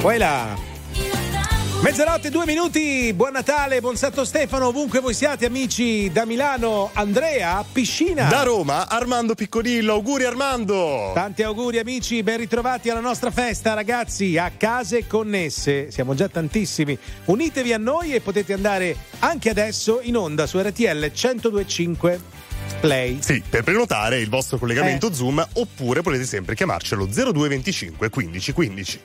Poi là. Mezzanotte, due minuti, buon Natale, buon Santo Stefano, ovunque voi siate amici da Milano, Andrea, Piscina. Da Roma, Armando Piccolillo, auguri Armando. Tanti auguri amici, ben ritrovati alla nostra festa ragazzi, a case connesse, siamo già tantissimi, unitevi a noi e potete andare anche adesso in onda su RTL 1025. Play. Sì, per prenotare il vostro collegamento eh. Zoom oppure potete sempre chiamarcelo 0225 15 15.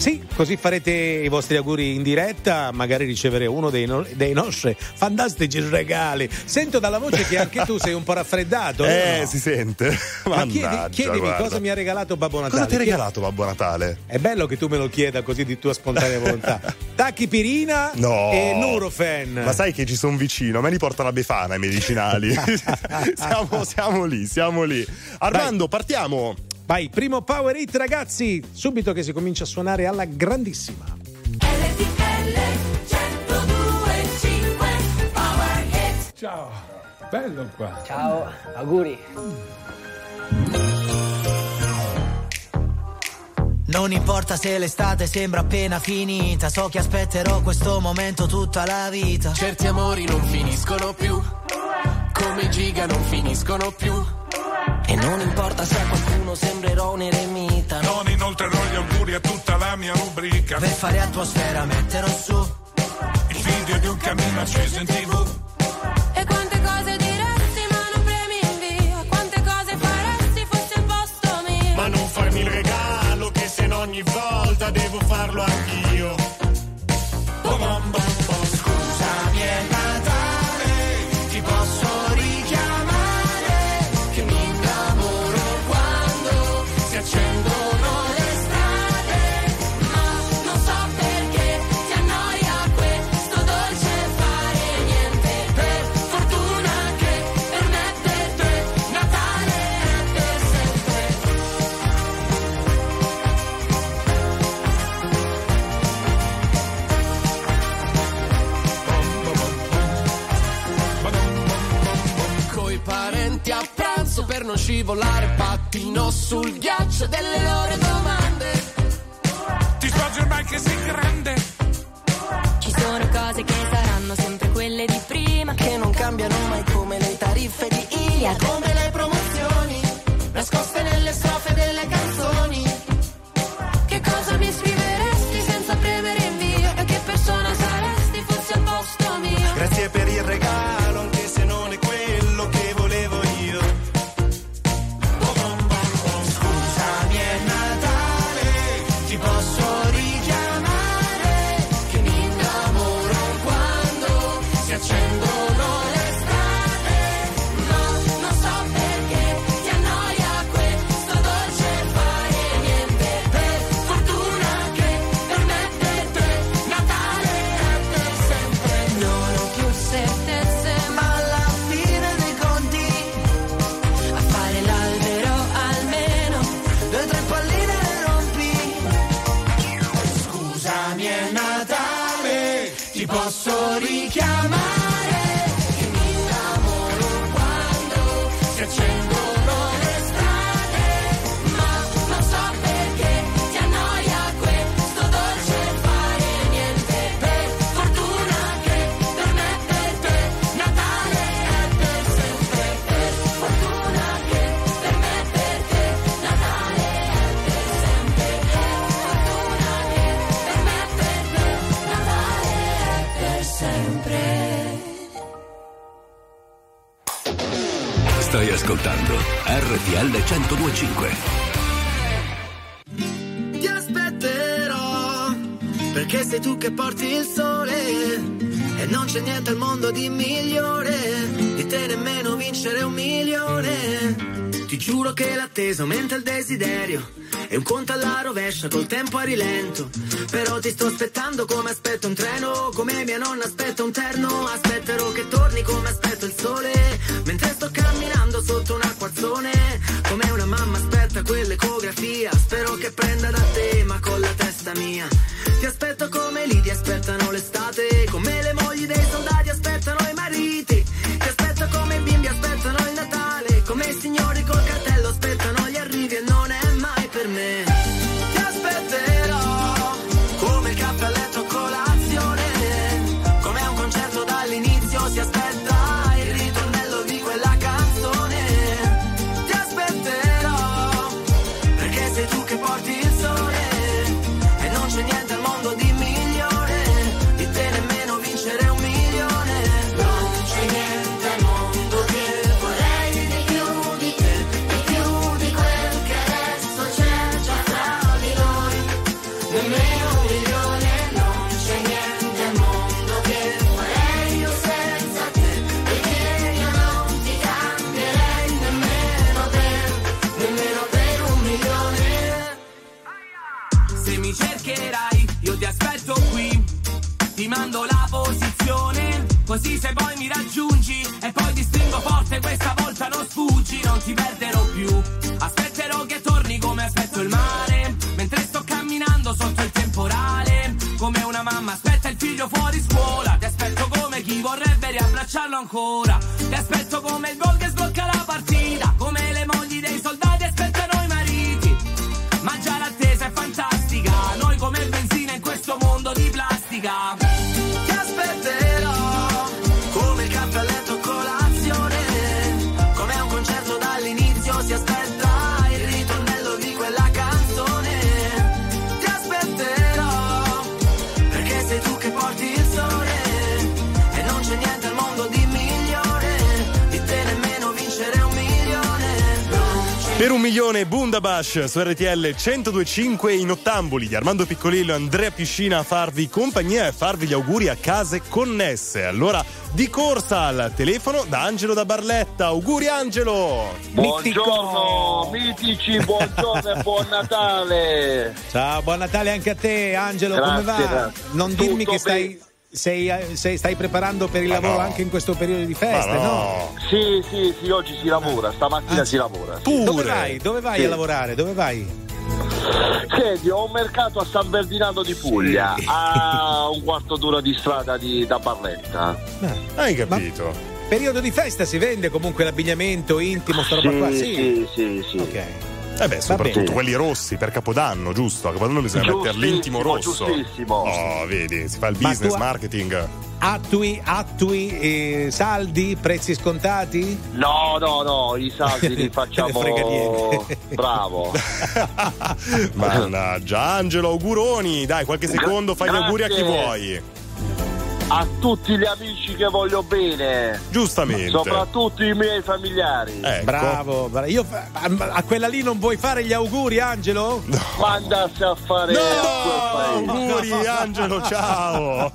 Sì, così farete i vostri auguri in diretta, magari ricevere uno dei, no- dei nostri fantastici regali. Sento dalla voce che anche tu sei un po' raffreddato. Eh, no? si sente. Ma chiedi, chiedimi guarda. cosa mi ha regalato Babbo Natale. Cosa ti ha regalato Babbo Natale? È bello che tu me lo chieda così di tua spontanea volontà. Tacchi Pirina no. e Nurofen. Ma sai che ci sono vicino, a me li porta la Befana i medicinali. siamo, siamo, lì, siamo lì. Armando, Dai. partiamo. Vai, primo power hit ragazzi, subito che si comincia a suonare alla grandissima. Ciao, bello qua. Ciao, auguri. Non importa se l'estate sembra appena finita, so che aspetterò questo momento tutta la vita. Certi amori non finiscono più, come giga non finiscono più. E non importa se a qualcuno sembrerò un eremita. Non inoltrerò gli auguri a tutta la mia rubrica. Per fare atmosfera metterò su il video di un cammino acceso in tv. E quante cose diresti ma non premi in via. Quante cose faresti fosse il posto mio. Ma non farmi il regalo che se no ogni volta devo farlo anch'io. Bom, per non scivolare pattino sul ghiaccio delle loro domande. Ti svolge ormai che sei grande. Ci sono cose che saranno sempre quelle di prima. Che non cambiano mai come le tariffe di IA. Come le promozioni, nascoste nelle strofe ascoltando RTL 1025. Ti aspetterò perché sei tu che porti il sole e non c'è niente al mondo di migliore di te nemmeno vincere un milione. Ti giuro che l'attesa aumenta il desiderio e un conto alla rovescia col tempo a rilento. Però ti sto aspettando come aspetto un treno, come mia nonna aspetta un terno. Aspetterò che torni come aspetto il sole, mentre sto camminando sotto un acquazzone. Come una mamma aspetta quell'ecografia, spero che prenda da te, ma con la testa mia. Ti aspetto come lì ti aspettano l'estate, come le mogli dei soldati Bundabash su RTL 1025 in ottamboli di Armando Piccolillo e Andrea Piscina a farvi compagnia e farvi gli auguri a case connesse. Allora, di corsa al telefono da Angelo da Barletta. Auguri Angelo! Buongiorno, mitici, buongiorno e buon Natale. Ciao, buon Natale anche a te, Angelo. come Grazie, va? grazie. Non dirmi Tutto che stai. Sei, eh, sei- stai preparando per il Ma lavoro no. anche in questo periodo di Ma feste, no? no! Sì, sì, sì, oggi si lavora, stamattina si lavora. Pure! Dove vai? Dove vai Sì. a lavorare? Dove vai? Senti, ho un mercato a San Ferdinando di Puglia, a un quarto d'ora di strada di- da Barletta. Hai capito? Periodo di festa si vende comunque l'abbigliamento intimo, sta roba qua? Sì, sì, sì, sì. Ok. Eh beh, soprattutto quelli rossi per Capodanno, giusto? A Capodanno bisogna mettere l'intimo rosso. giustissimo. Oh, vedi, si fa il Ma business tu- marketing. Attui, attui, eh, saldi, prezzi scontati? No, no, no, i saldi li facciamo. frega niente. Bravo. Mannaggia, Angelo, auguroni. Dai, qualche secondo, fai gli auguri a chi Grazie. vuoi. A tutti gli amici che voglio bene, Giustamente. soprattutto i miei familiari. Ecco. Bravo, bra- io a, a quella lì non vuoi fare gli auguri, Angelo? Ma andasse a fare quel paese. Auguri Angelo, ciao.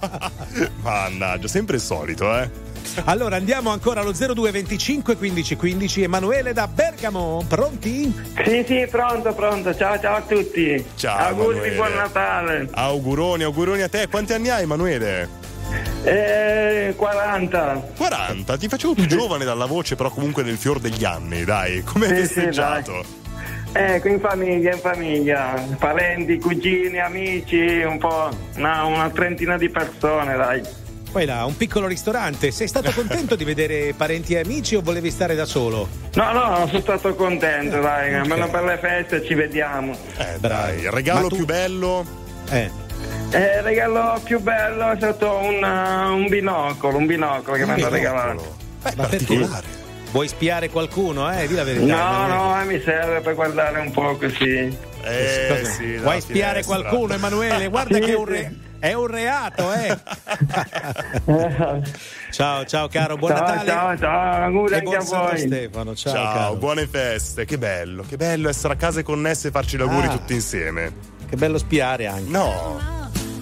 Mannaggia, sempre il solito, eh. Allora andiamo ancora allo 02 25 15 15. Emanuele da Bergamo, pronti? Sì, sì, pronto, pronto. Ciao, ciao a tutti. Ciao, Auguri Emanuele. di buon Natale. Auguroni, auguroni a te. Quanti anni hai, Emanuele? Eh, 40. 40. Ti facevo più giovane dalla voce, però comunque nel fior degli anni, dai. Come hai Sì, sì, festeggiato? Ecco, in famiglia, in famiglia. Parenti, cugini, amici, un po'. no, una trentina di persone, dai. Poi là, un piccolo ristorante. Sei stato contento di vedere parenti e amici o volevi stare da solo? No, no, sono stato contento, dai. Almeno per le feste ci vediamo. Eh, dai, il regalo tu- più bello? Eh. Eh, il regalo più bello è stato un, uh, un binocolo, un binocolo che mi hanno regalato. Beh, particolare. Vuoi spiare qualcuno, eh? Di la verità. No, no, eh, mi serve per guardare un po' così. Eh, sì, Vuoi spiare finestra. qualcuno, Emanuele? Guarda Sì, che è un, sì. re- è un reato, eh? ciao, ciao caro, buon ciao, Natale. ciao, ciao, auguri E anche buon a voi. Stefano, ciao, Ciao, caro. buone feste. Che bello, che bello essere a case connesse e farci gli auguri Ah. tutti insieme. Che bello spiare anche. No.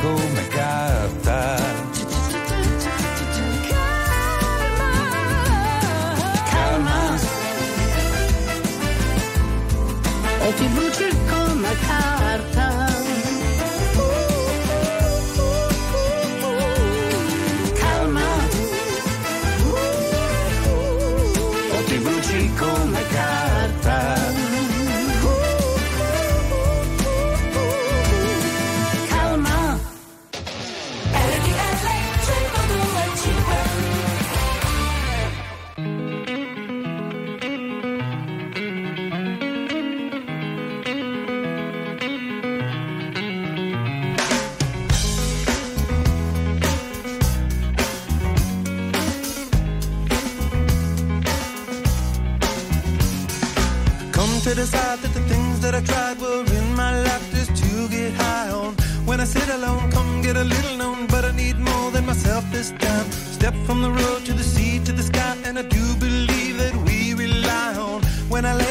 come carta. Calma. Calma. Ti. step from the road to the sea to the sky, and I do believe that we rely on when I lay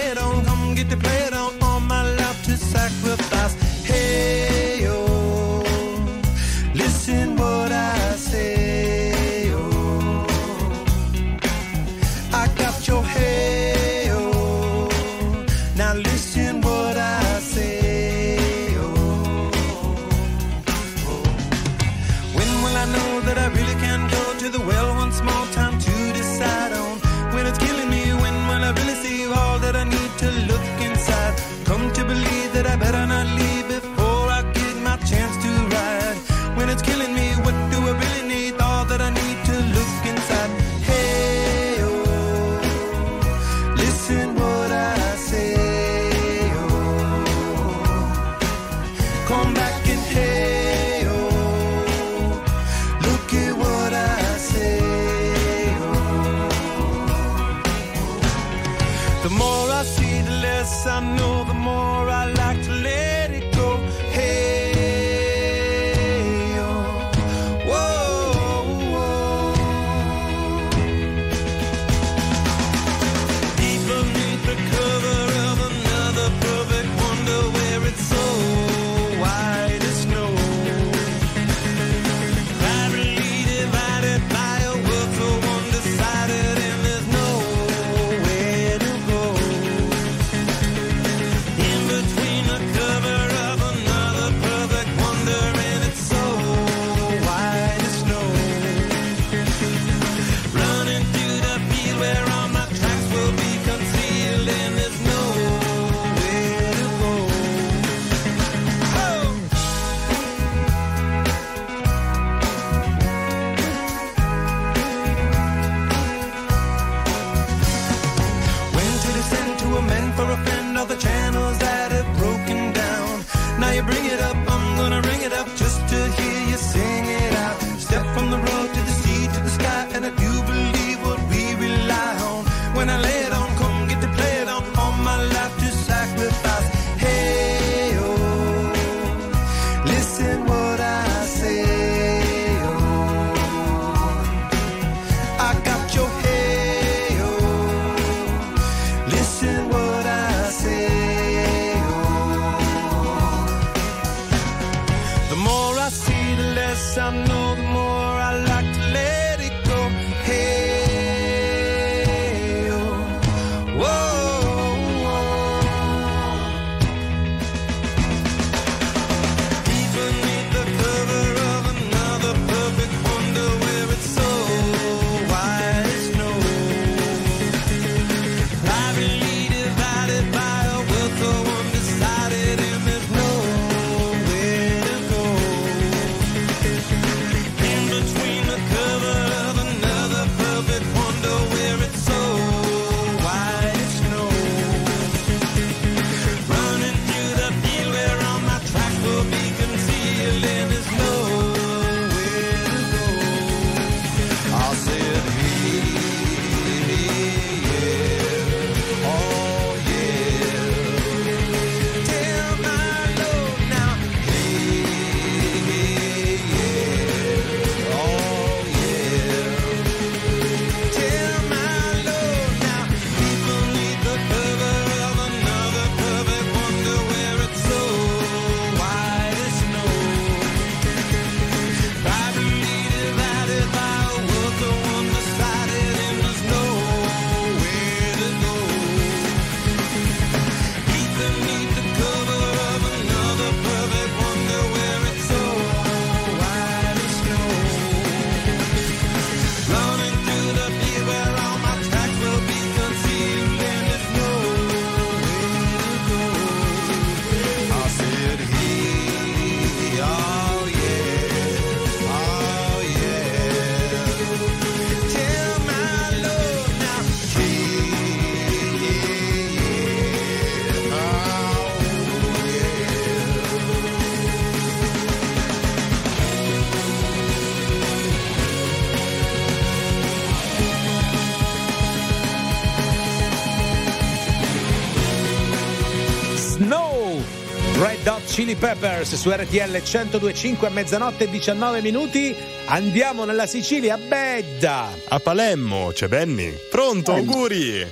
Chili Peppers su RTL 1025 a mezzanotte e 19 minuti. Andiamo nella Sicilia, Bedda. A Palermo c'è Benny. Pronto, auguri.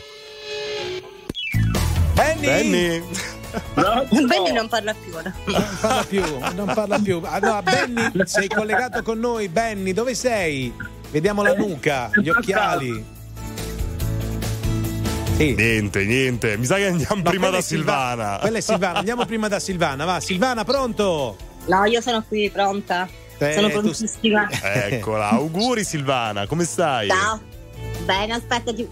Benny. Benny. Benny non parla più ora. Non parla più, non parla più. Allora, Benny, sei collegato con noi. Benny, dove sei? Vediamo la nuca, gli occhiali. Sì. Niente, niente. Mi sa che andiamo No, prima da è Silva- Silvana. Quella è Silvana, andiamo prima da Silvana. Va, Silvana, pronto? No, io sono qui pronta. Eh, sono tu- prontissima. Eccola, auguri Silvana, come stai? Ciao. Bene, aspetta. ti-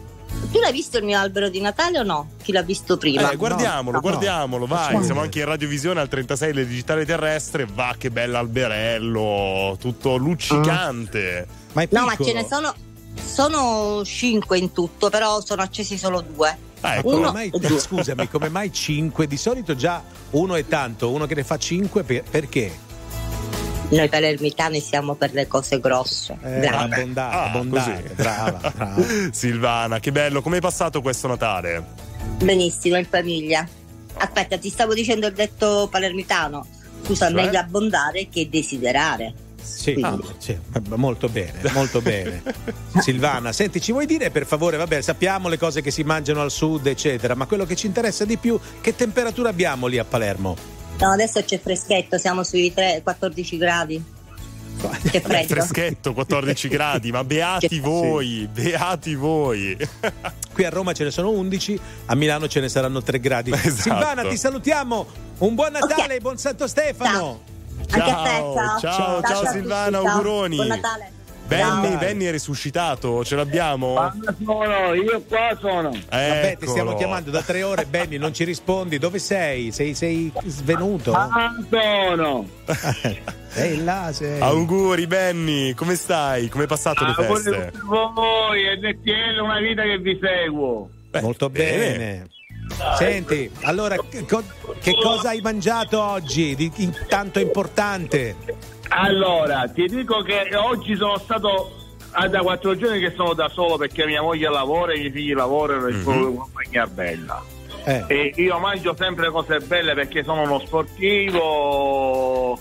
Tu l'hai visto il mio albero di Natale o no? Chi l'ha visto prima? Eh, guardiamolo, No. guardiamolo, vai. Siamo anche in radiovisione al 36 del digitale terrestre. Va, che bell'alberello, tutto luccicante. Ma è No, ma ce ne sono. Sono cinque in tutto, però sono accesi solo due. Ma ecco. come Uno mai, due. scusami, come mai 5? Di solito già uno è tanto, uno che ne fa 5 perché? Noi palermitani siamo per le cose grosse. Eh, grandi. abbondante, Ah, abbondante, così. brava, brava. Silvana, che bello, come hai passato questo Natale? Benissimo, in famiglia. Aspetta, ti stavo dicendo il detto palermitano. Scusa, Cioè? meglio abbondare che desiderare. Sì, ah, sì, molto bene, molto bene. Silvana, senti, ci vuoi dire per favore, vabbè, sappiamo le cose che si mangiano al sud, eccetera, ma quello che ci interessa di più, che temperatura abbiamo lì a Palermo? No, adesso c'è freschetto, siamo sui tre- 14 gradi. Che freddo. freschetto, 14 gradi, ma beati voi, beati voi. Qui a Roma ce ne sono 11, a Milano ce ne saranno 3 gradi. Esatto. Silvana, ti salutiamo. Un buon Natale, buon Santo Stefano. Anche a te, ciao. ciao, ciao, a Silvana, tutti, ciao. auguroni. Buon Natale. Benny, Ciao. Benny è risuscitato, ce l'abbiamo? sono, io qua sono. Vabbè, ti stiamo Eccolo. chiamando da tre ore, Benny, non ci rispondi. Dove sei? Sei, sei svenuto? Ah, sono. Sei là, sei. Auguri Benny, come stai? Come hai passato le Auguri feste? per voi, NTL una vita che vi seguo. Molto bene. Senti, allora, che, co- che cosa hai mangiato oggi di tanto importante? Allora, ti dico che oggi sono stato ah, da quattro giorni che sono da solo perché mia moglie lavora e i miei figli lavorano e sono una compagnia bella. Eh, E io mangio sempre cose belle perché sono uno sportivo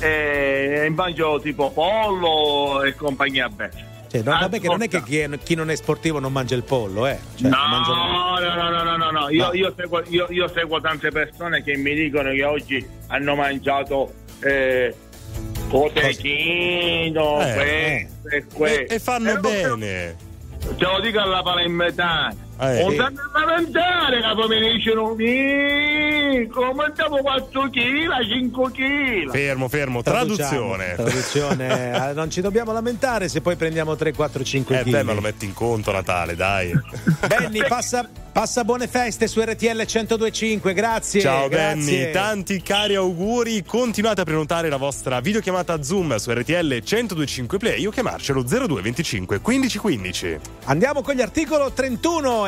e mangio tipo pollo e compagnia bella. Cioè, no, vabbè, che non è che chi, è- chi non è sportivo non mangia il pollo, eh. Cioè, no, mangiano- no, no, no, no, no, no. Io, No. io seguo, io, io seguo tante persone che mi dicono che oggi hanno mangiato eh, cotechino, Eh, questo e questo. E, fanno Eh, bene. Te lo dico alla palermitana. Eh, non stanno a lamentare che mi dicono "Mi, comandavo 4 kg, 5 kg. Fermo, fermo, traduzione. traduzione. Eh, non ci dobbiamo lamentare se poi prendiamo 3, 4, 5 Eh kg. beh, ma lo metti in conto Natale, dai. Benny, passa, passa buone feste su RTL 1025, grazie. Ciao grazie. Benny, tanti cari auguri. Continuate a prenotare la vostra videochiamata Zoom su RTL 1025 Play o chiamarcelo 02 25 15 15. Andiamo con gli articolo 31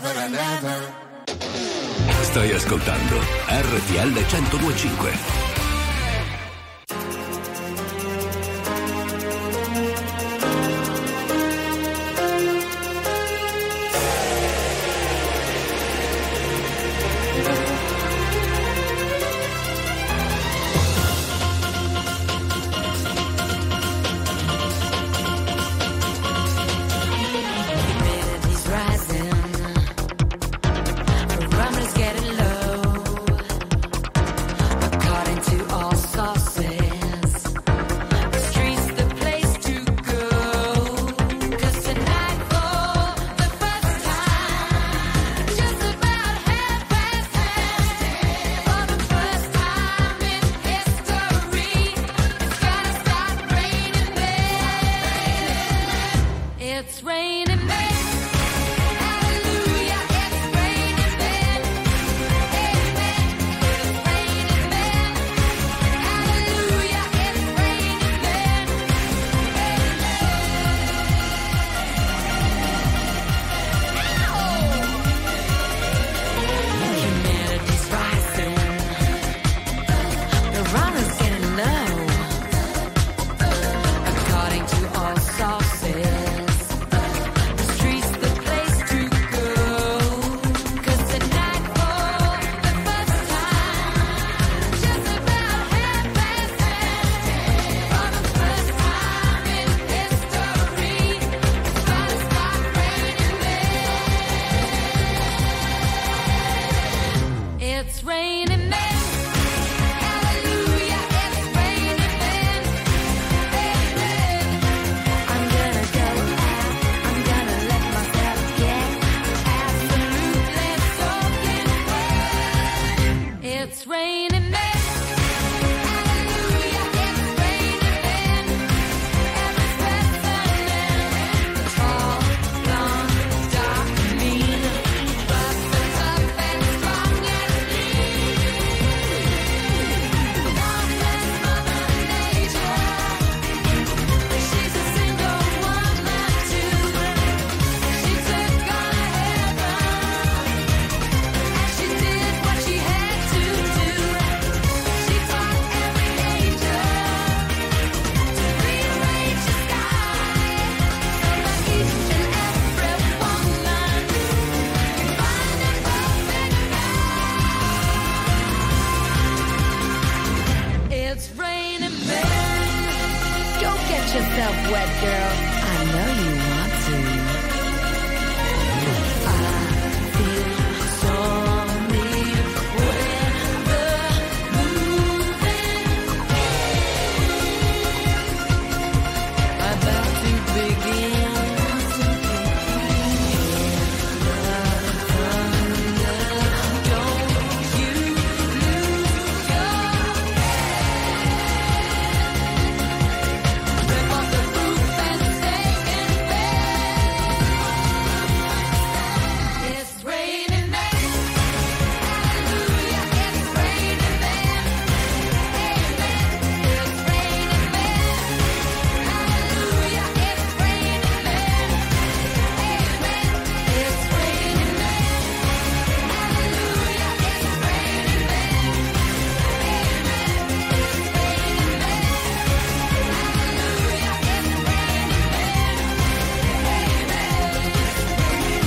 For- forever and ever Stai ascoltando RTL 1025.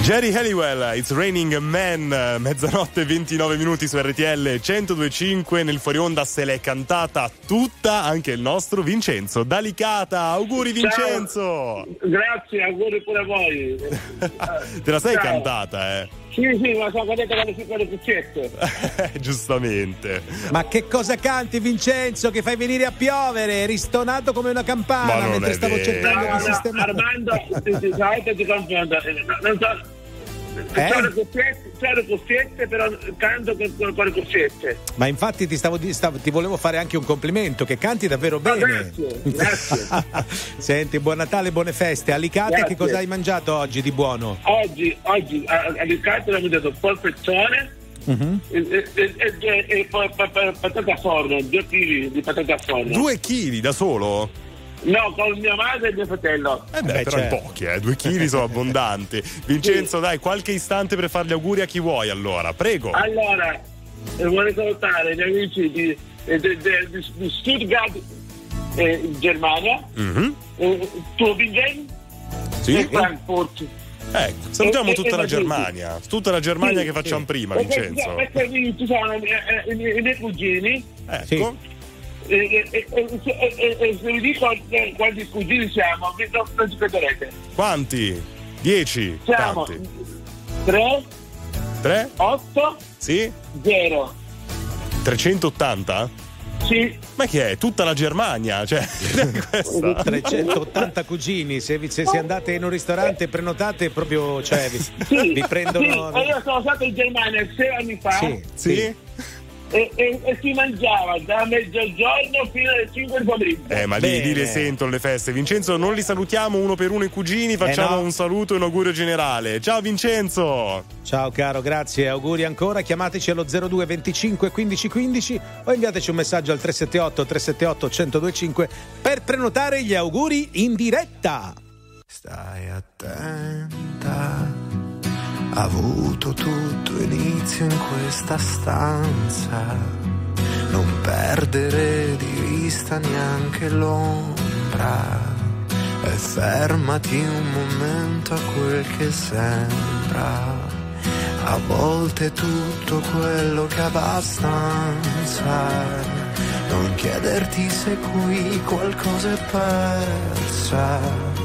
Jerry Halliwell, It's Raining Man, mezzanotte e 29 minuti su RTL 1025 nel fuori onda se l'è cantata tutta anche il nostro Vincenzo Dalicata. Auguri Vincenzo! Grazie, auguri pure a voi. Te la sei Ciao. cantata, eh? Sì, sì, ma sono cadete con le piccole puccette. Giustamente. Ma che cosa canti, Vincenzo? Che fai venire a piovere? Ristonato come una Ma campana non mentre è stavo vero. cercando No, di no, sistemare. Armando, ti, ti, ti confondo. Non so, Eh? Cuffiette, c'ho le cuffiette, però canto con, con- le cuffiette. Ma infatti ti, stavo, stavo- ti volevo fare anche un complimento, che canti davvero bene. grazie, grazie. Senti, buon Natale, buone feste. Alicate, Grazie. che cosa hai mangiato oggi di buono? Oggi, oggi a- all'Alicante abbiamo mangiato polpezzone Mhm. e, e- e- e- e patata a forno, due chili di patata a forno. Due chili da solo? No, con mia madre e mio fratello. Eh beh, Beh, però certo. in pochi, eh. Due chili sono abbondanti. Vincenzo, dai, qualche istante per fare gli auguri a chi vuoi, allora. Prego. Allora, eh, vorrei salutare gli amici di, eh, de- di- di Stuttgart, eh, in Germania, Mhm. eh, Tübingen Sì. e Frankfurt. Ecco, salutiamo E- tutta e la. Germania. Tutta la Germania Sì, che facciamo sì. prima, Perché- Vincenzo. Perché lì ci sono eh, eh, i miei- i miei cugini. Ecco. E, e- e- e- e- e- e se vi dico quanti cugini siamo, vi- non, non ci crederete. Quanti? Dieci? Siamo Tanti. 3, Tre? 8, Sì? 0. 380? Sì. Ma che è? Tutta la Germania? Cioè, questa- 380 cugini, se, vi- se, se andate in un ristorante e prenotate proprio, cioè, vi, Sì, vi prendono... sì, io sono stato in Germania sei anni fa Sì, sì. E, e- e si mangiava da mezzogiorno fino alle 5 del pomeriggio. Eh, ma lì, lì le sentono le feste. Vincenzo, non li salutiamo uno per uno i cugini, facciamo Eh, no. un saluto e un augurio generale. Ciao Vincenzo! Ciao caro, grazie, auguri ancora. Chiamateci allo 02 25 15 15 o inviateci un messaggio al 378 378 1025 per prenotare gli auguri in diretta. Stai attenta, avuto tutto inizio in questa stanza. Non perdere di vista neanche l'ombra. E fermati un momento a quel che sembra. A volte tutto quello che abbastanza. Non chiederti se qui qualcosa è persa.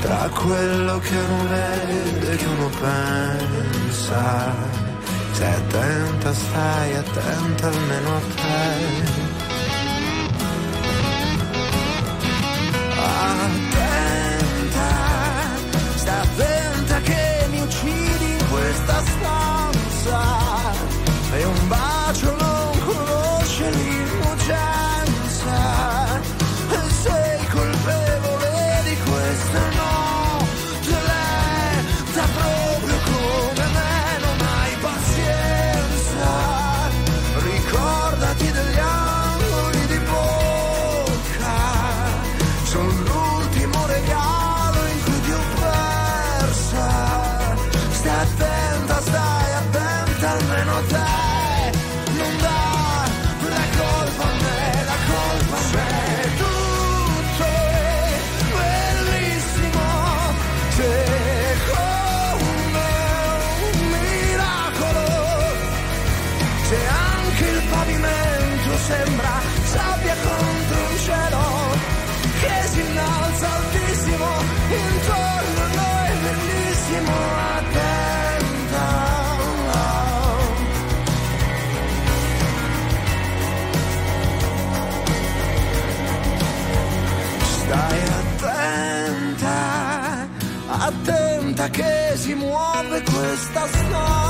Tra quello che uno vede e che uno pensa. Stai attenta, stai attenta almeno a te. Attenta, stai attenta che mi uccidi in questa stanza. E un bacio attenta che si muove questa stanza.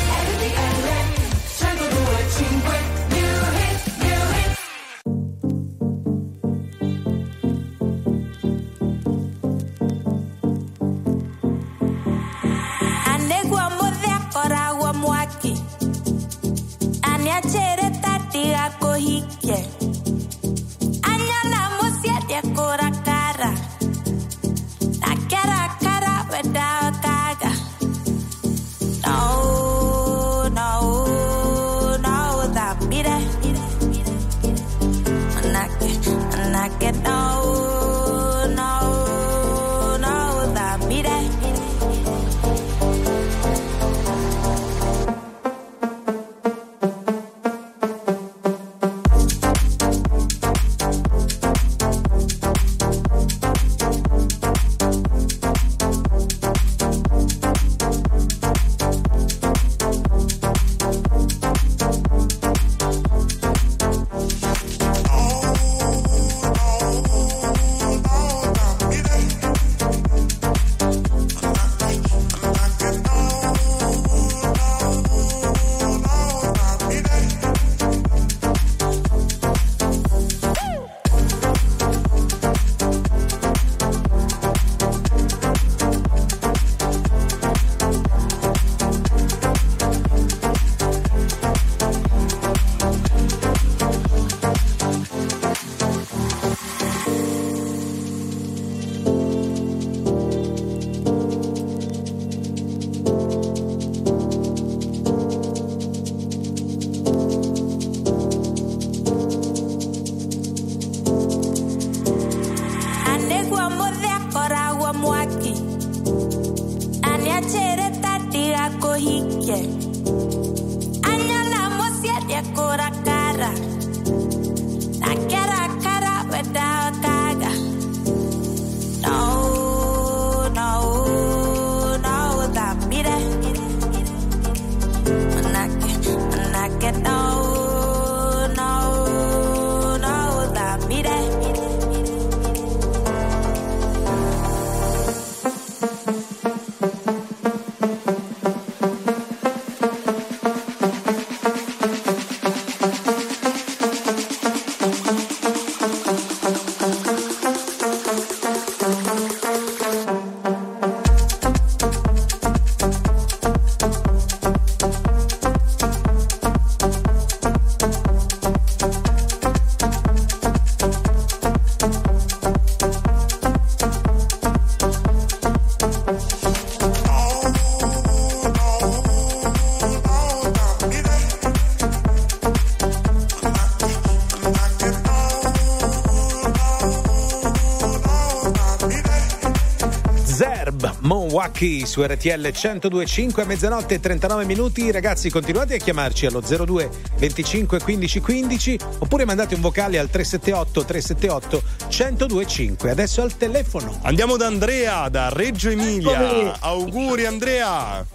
Monwaki su RTL 1025 a mezzanotte e 39 minuti. Ragazzi, continuate a chiamarci allo 02 25 15 15 oppure mandate un vocale al 378 378 1025. Adesso al telefono. Andiamo da Andrea, da Reggio Emilia. Eccomi. Auguri Andrea.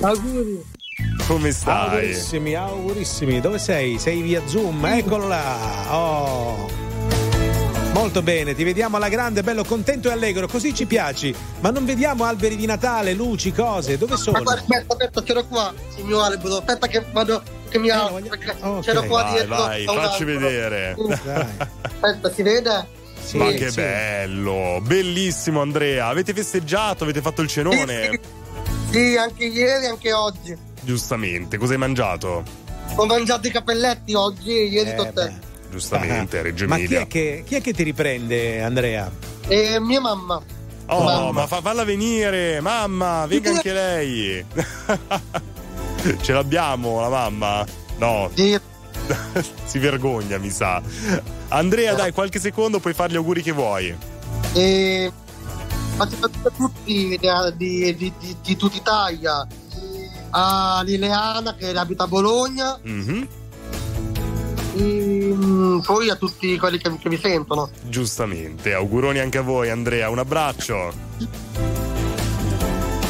Auguri. Come stai? Augurissimi, augurissimi. Dove sei? Sei via Zoom? Eccolo là. Oh. Molto bene, ti vediamo alla grande, bello contento e allegro, così ci piaci. Ma non vediamo alberi di Natale, luci, cose, dove sono? guarda, aspetta, aspetta, c'ero qua, il mio albero. Aspetta che vado, che mi apro. perché C'ero qua Vai, dietro. vai, facci albero. vedere. Uh, Aspetta, si vede? Ma che bello, bellissimo Andrea. Avete festeggiato, avete fatto il cenone? Sì, anche ieri, anche oggi. Giustamente, cosa hai mangiato? Ho mangiato i cappelletti oggi e ieri Eh, Giustamente, Reggio Ma chi Emilia. è, che, chi è che ti riprende, Andrea? E mia mamma. Oh, Mamma. ma fa- falla venire, mamma, venga anche lei. Ce l'abbiamo la mamma? No. si vergogna, mi sa. Andrea, dai, qualche secondo puoi fare gli auguri che vuoi. E faccio a tutti di, di, di, di, di tutta Italia. A Liliana che abita a Bologna. Mhm, E, mm, poi a tutti quelli che, che mi sentono. Giustamente, auguroni anche a voi, Andrea. Un abbraccio.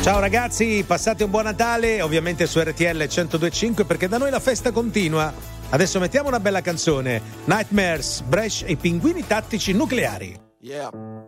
Ciao ragazzi, passate un buon Natale, ovviamente su RTL 1025 perché da noi la festa continua. Adesso mettiamo una bella canzone. Nightmares, Brescia e i pinguini tattici nucleari. Yeah.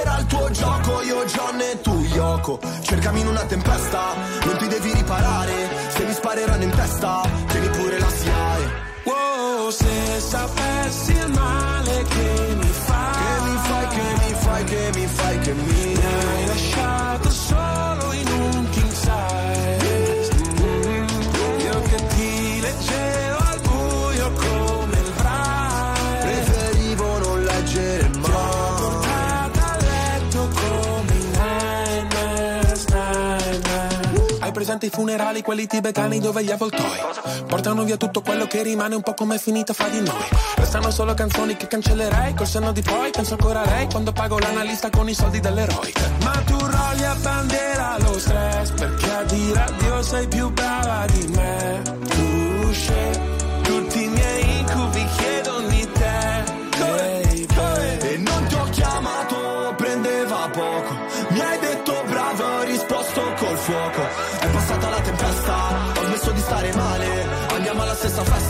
Era il tuo gioco, io John e tu Yoko Cercami in una tempesta, non ti devi riparare. Se mi spareranno in testa, tieni pure la SIAE Wow, se sapessi il male presente i funerali, quelli tibetani dove gli avvoltoi portano via tutto quello che rimane, un po' come è finita fra di noi. Restano solo canzoni che cancellerei, col senno di poi penso ancora a lei quando pago l'analista con i soldi dell'eroe. Ma tu rolli a bandiera lo stress, perché a dire addio sei più brava di me. Tu scegli tutti i miei incubi chiedono di te. baby. E non ti ho chiamato, prendeva poco. Andiamo alla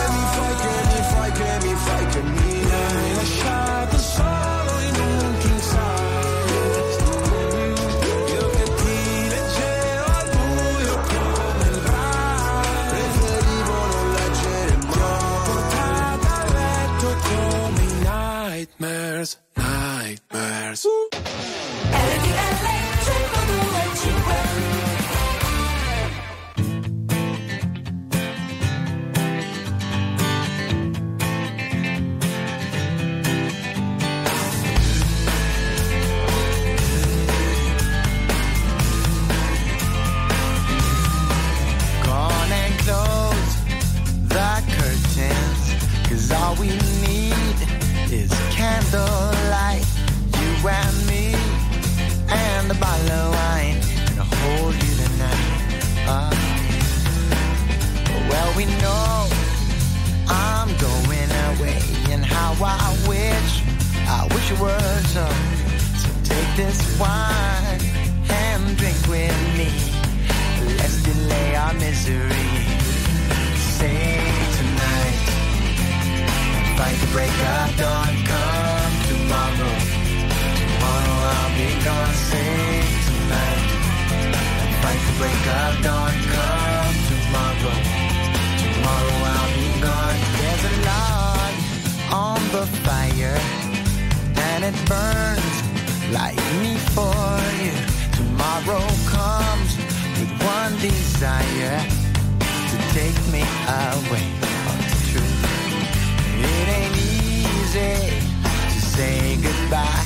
nightmares, nightmares. Gone candlelight. You and me, and a bottle of wine. And I'll hold you tonight. Ah. well, we know I'm going away. And how I wish, I wish it were so. So take this wine and drink with me. Let's delay our misery. Say tonight, fight the break of dawn. Be gone. Say tonight, fight the break of dawn. Come tomorrow, tomorrow I'll be gone. There's a log on the fire, and it burns like me for you. Tomorrow comes with one desire to take me away from the truth. It ain't easy to say goodbye,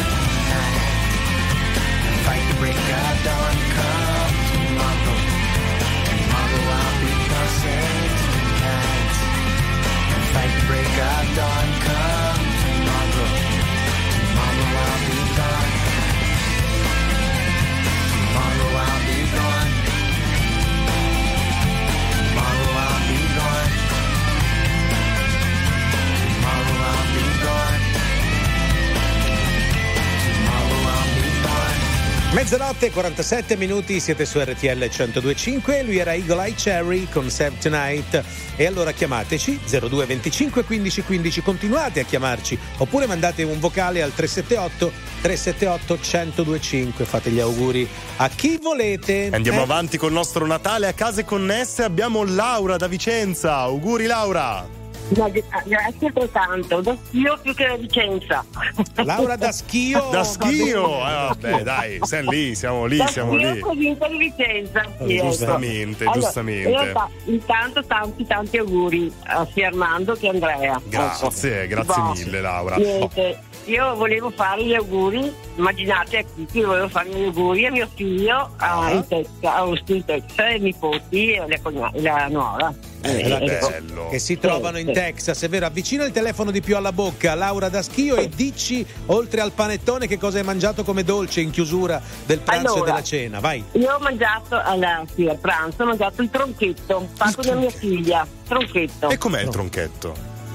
break of dawn, come tomorrow. Tomorrow I'll be tonight. Fight the Mezzanotte e 47 minuti, siete su RTL 1025, lui era Eagle Eye Cherry con Save Tonight e allora chiamateci 02 25 15 15, continuate a chiamarci oppure mandate un vocale al 378 378 1025, fate gli auguri a chi volete. Andiamo Eh, avanti col nostro Natale a case connesse. Abbiamo Laura da Vicenza. Auguri Laura. Grazie altrettanto, da Schio più che da Vicenza. Laura da Schio. Da Schio. Eh, vabbè, dai, siamo lì, siamo lì, da siamo Schio, lì. provincia di Vicenza. sì, ecco. Giustamente, Allora, giustamente. realtà, intanto tanti tanti auguri a sia Armando che Andrea. Grazie, grazie Boh, mille Laura. Niente, io volevo fare gli auguri, immaginate a chi io volevo fare gli auguri a mio figlio a, Ah. in Texas, a Austin, Texas, e ai nipoti e la, cogna- la nuora. Eh, Eh, ecco. bello. Che si trovano in Sì, sì. Texas, è vero? Avvicina il telefono di più alla bocca, Laura da Schio, e dici, oltre al panettone, che cosa hai mangiato come dolce in chiusura del pranzo Allora, e della cena. Vai. Io ho mangiato alla, sì, al pranzo, ho mangiato il tronchetto fatto da mia figlia. Tronchetto. E com'è il tronchetto?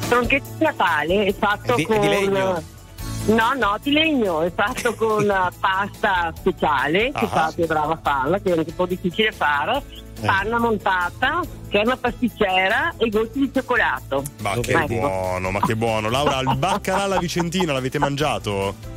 Tronchetto di Natale è fatto È di- è con. di legno? No, no, di legno, è fatto con eh, pasta speciale, che Ah. fate è brava a farla, che è un po' difficile fare, Eh. Panna montata, crema pasticcera e gocce di cioccolato. Ma che Ecco. buono, ma che buono. Laura, il baccalà alla vicentina l'avete mangiato?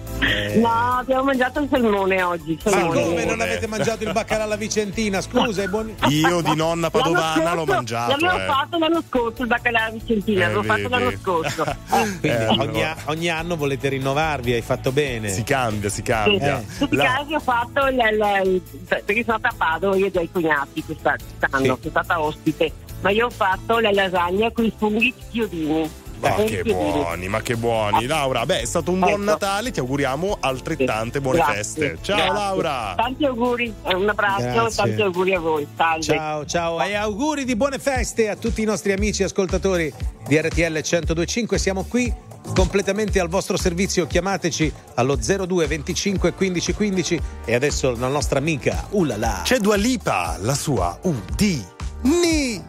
No, abbiamo mangiato il salmone oggi. Ma salmone. come non avete mangiato il baccalà alla Vicentina? Scusa, è buoni. Io di nonna padovana L'anno l'ho scorso- mangiato. L'avevo eh. fatto l'anno scorso il baccalà vicentina, Eh, l'avevo fatto vedi. l'anno scorso. Quindi Eh, ogni, allora. ogni anno volete rinnovarvi, hai fatto bene. Si cambia, si Sì. cambia. In tutti i La- casi ho fatto il, il- il- perché sono stata a Padova io e i miei cognati questa- quest'anno, sono stata ospite, ma io ho fatto la lasagna con i funghi chiodini. Ma Eh, che buoni, ma che buoni. Laura, beh, è stato un buon Ecco. Natale, ti auguriamo altrettante buone Grazie, feste. Ciao grazie. Laura. Tanti auguri, eh, un abbraccio Grazie. tanti auguri a voi. Salve. Ciao, ciao e auguri di buone feste a tutti i nostri amici ascoltatori di RTL 1025. Siamo qui completamente al vostro servizio. Chiamateci allo 02 25 15 15 e adesso la nostra amica Ulala. C'è Dua Lipa, la sua UD. Ni.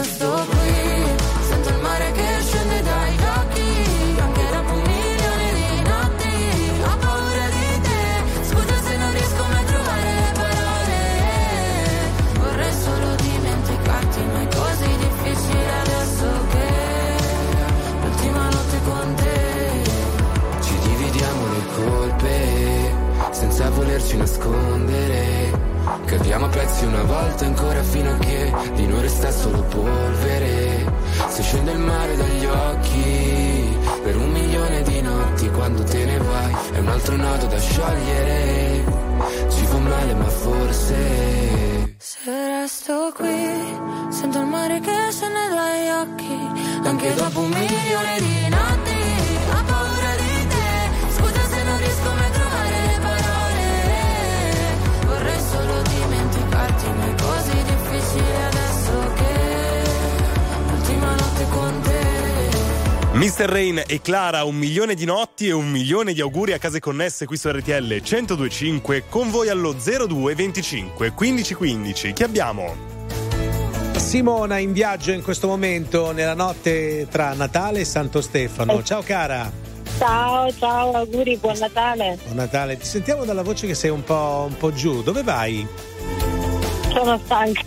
resta solo polvere. Se scende il mare dagli occhi per un milione di notti quando te ne vai è un altro nodo da sciogliere. Ci fa male ma forse Se resto qui, sento il mare che scende dagli occhi, anche dopo un milione di notti, ho paura di te, scusa se non riesco mai a trovare le parole, vorrei solo dimenticarti, ma è così difficile adesso notte con te. Mr. Rain e Clara, un milione di notti e un milione di auguri a case connesse qui su RTL 1025 con voi allo 02 25 15 15. Chi abbiamo? Simona in viaggio in questo momento nella notte tra Natale e Santo Stefano. Ciao cara. Ciao, ciao, auguri, buon Natale. Buon Natale. Ti sentiamo dalla voce che sei un po', un po' giù. Dove vai? Sono stanca.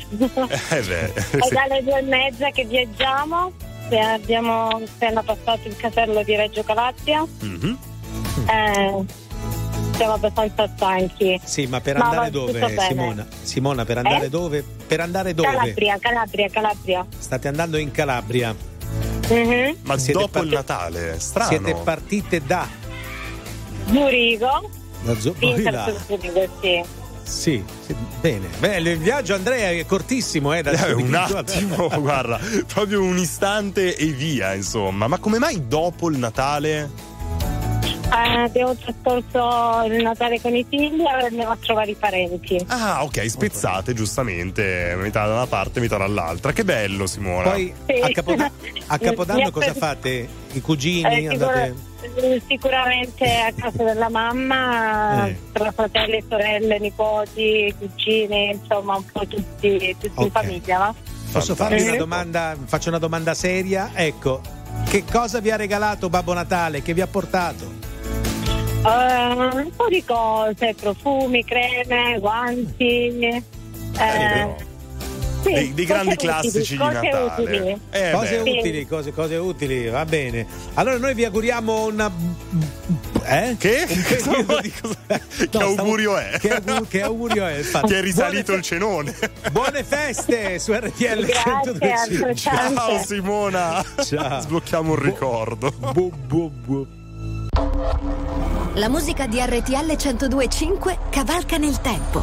Eh beh. È dalle due e mezza che viaggiamo. Abbiamo appena passato il casello di Reggio Calabria. Mhm. Eh, siamo abbastanza stanchi. Sì, ma per Ma andare dove. Simona? Simona, per andare Eh? dove? Per andare dove? Calabria, Calabria, Calabria. State andando in Calabria. Mhm. Ma Siete dopo il parti- Natale, strano. Siete partite da, Zurigo. da Zurigo, sì. Sì, sì, bene. Beh, il viaggio Andrea è cortissimo, eh, da Eh, un attimo, guarda, proprio un istante e via, insomma. Ma come mai dopo il Natale? Eh, abbiamo trascorso il Natale con i figli e andiamo a trovare i parenti. Ah, ok, spezzate giustamente, metà da una parte, metà dall'altra. Che bello, Simona. Poi a, Capoda- a Capodanno cosa fate? I cugini? Eh, andate... sicura- sicuramente a casa della mamma, Eh. tra fratelli, sorelle, nipoti, cugini, insomma un po' tutti, tutti in Ok. famiglia, no? Posso farvi una Eh. domanda? Faccio una domanda seria. Ecco, che cosa vi ha regalato Babbo Natale? Che vi ha portato? Eh, un po' di cose, profumi, creme, guanti. eh, sì, Dei- dei grandi utili, classici di Natale. utili. Eh, cose beh. utili, cose, cose utili, va bene. Allora noi vi auguriamo una. Eh? Che? Di- che No, stavo- augurio è? Che, augu- che augurio è? infatti. Ti è risalito Buone il cenone. fe- Buone feste su RTL Grazie, 125. altrettanto. Ciao Simona. Ciao. Sblocchiamo un ricordo. Bu, bu, bu. La musica di RTL 1025 cavalca nel tempo.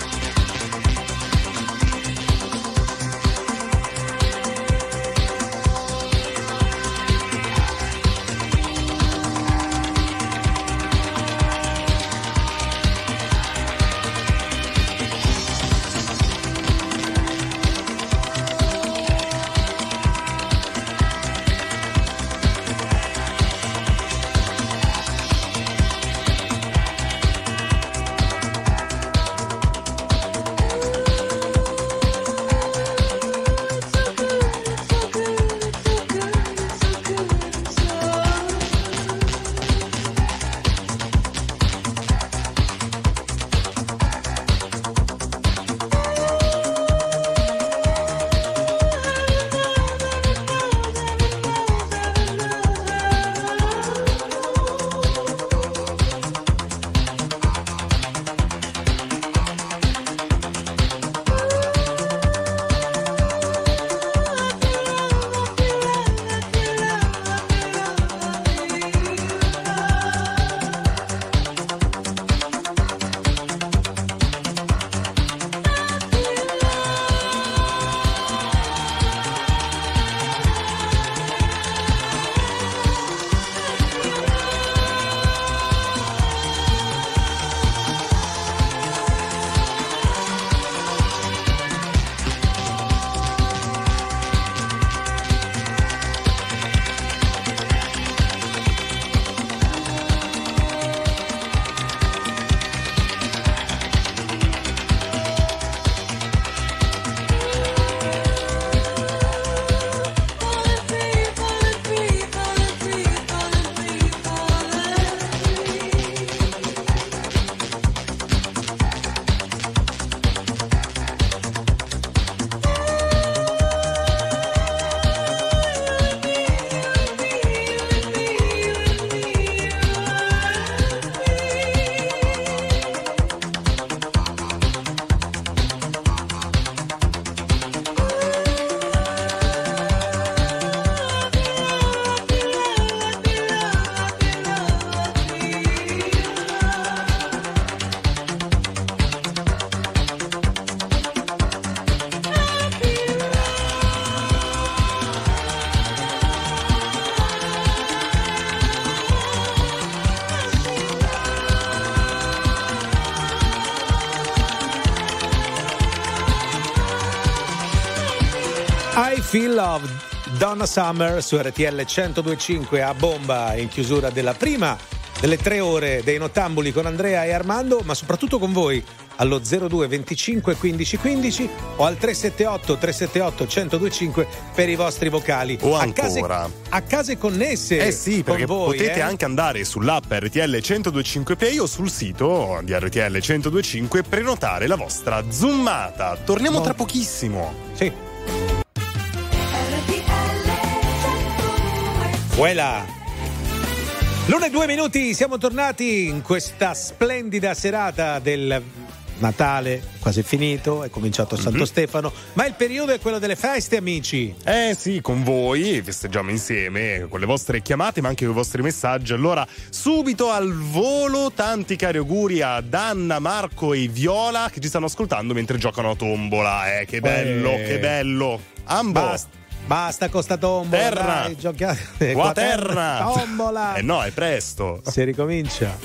Love Donna Summer su RTL 1025 a bomba in chiusura della prima delle tre ore dei nottambuli con Andrea e Armando, ma soprattutto con voi allo 02 25 15 15 o al 378 378 1025 per i vostri vocali. O a case, ancora. a case connesse. Eh sì, perché voi, potete eh. anche andare sull'app RTL 1025 Play o sul sito di RTL 1025 e prenotare la vostra zoomata. Torniamo tra pochissimo. Sì. Voilà. L'una e due minuti, siamo tornati in questa splendida serata del Natale, quasi finito, è cominciato Santo Mhm. Stefano, ma il periodo è quello delle feste, amici. Eh sì, con voi festeggiamo insieme con le vostre chiamate ma anche con i vostri messaggi. Allora, subito al volo, tanti cari auguri a Danna, Marco e Viola che ci stanno ascoltando mentre giocano a tombola. Eh, che bello, Eh. che bello. Ambo. Basta, basta con sta tombola. Terra. dai, giochiate. Quaterna. Tombola. Eh no, è presto. Si ricomincia.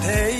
Day.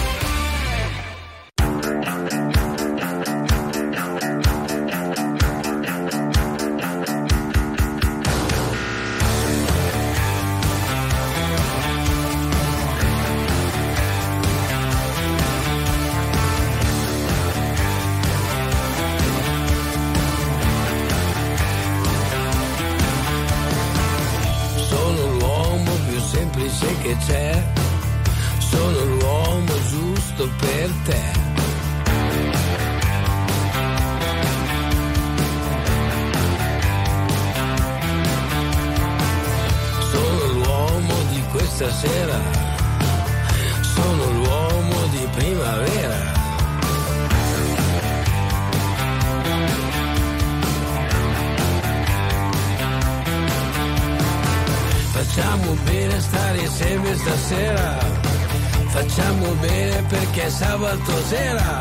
Giusto per te. Sono l'uomo di questa sera, sono l'uomo di primavera. Facciamo bene stare insieme stasera, facciamo bene perché è sabato sera,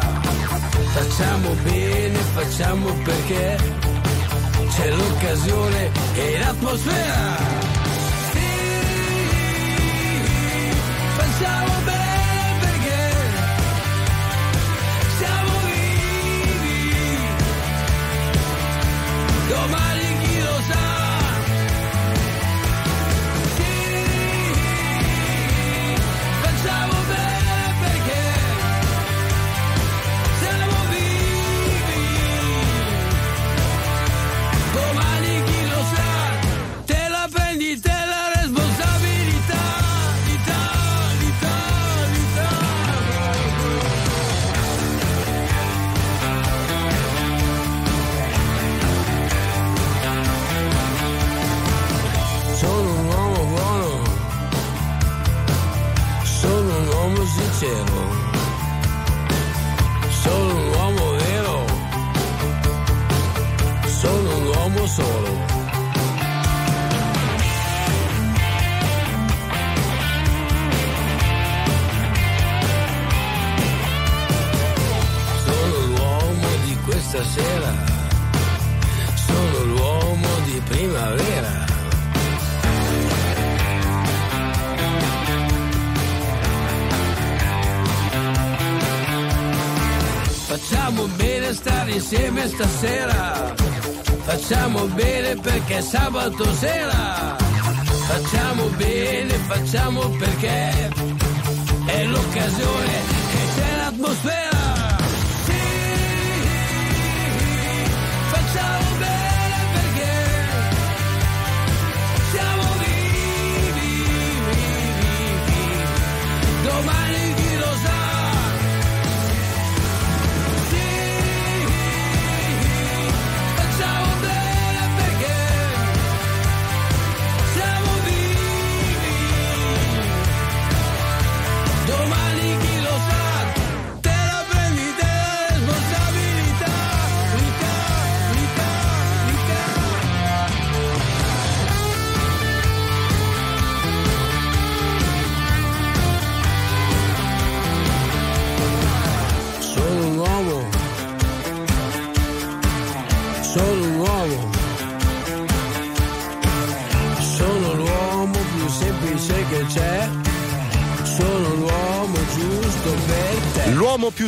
facciamo bene, facciamo perché c'è l'occasione e l'atmosfera. Sabato sera. Facciamo bene, facciamo perché è l'occasione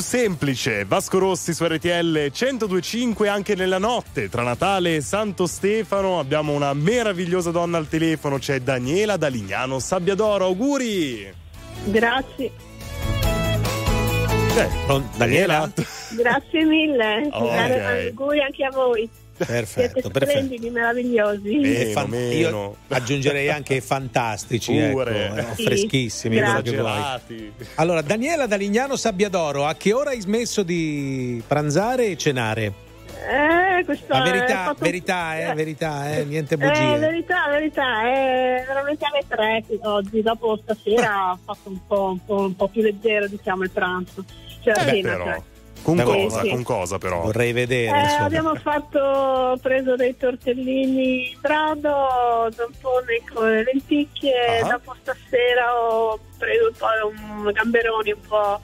semplice, Vasco Rossi su RTL 1025 anche nella notte, tra Natale e Santo Stefano abbiamo una meravigliosa donna al telefono, c'è Daniela da Lignano Sabbiadoro, auguri! Grazie, Eh, Daniela? grazie mille. Ok. Dare auguri anche a voi. Perfetto, Siete perfetto. splendidi, meravigliosi. E fan- io aggiungerei anche fantastici, Pure. ecco, eh, Sì, freschissimi. Allora, Daniela da Lignano Sabbiadoro, a che ora hai smesso di pranzare e cenare? Eh, questo La è verità, fatto- verità, eh, verità, eh, niente Eh, bugie. verità, verità, è veramente alle tre oggi, dopo stasera ho fatto un po', un po', un po' più leggero diciamo il pranzo. Cioè, la Beh, cena, però, cioè. Con Beh, cosa, sì. con cosa però? Vorrei vedere. Eh, abbiamo fatto, preso dei tortellini in brado, zampone con le lenticchie, Ah. dopo stasera ho preso un po' un gamberoni un po'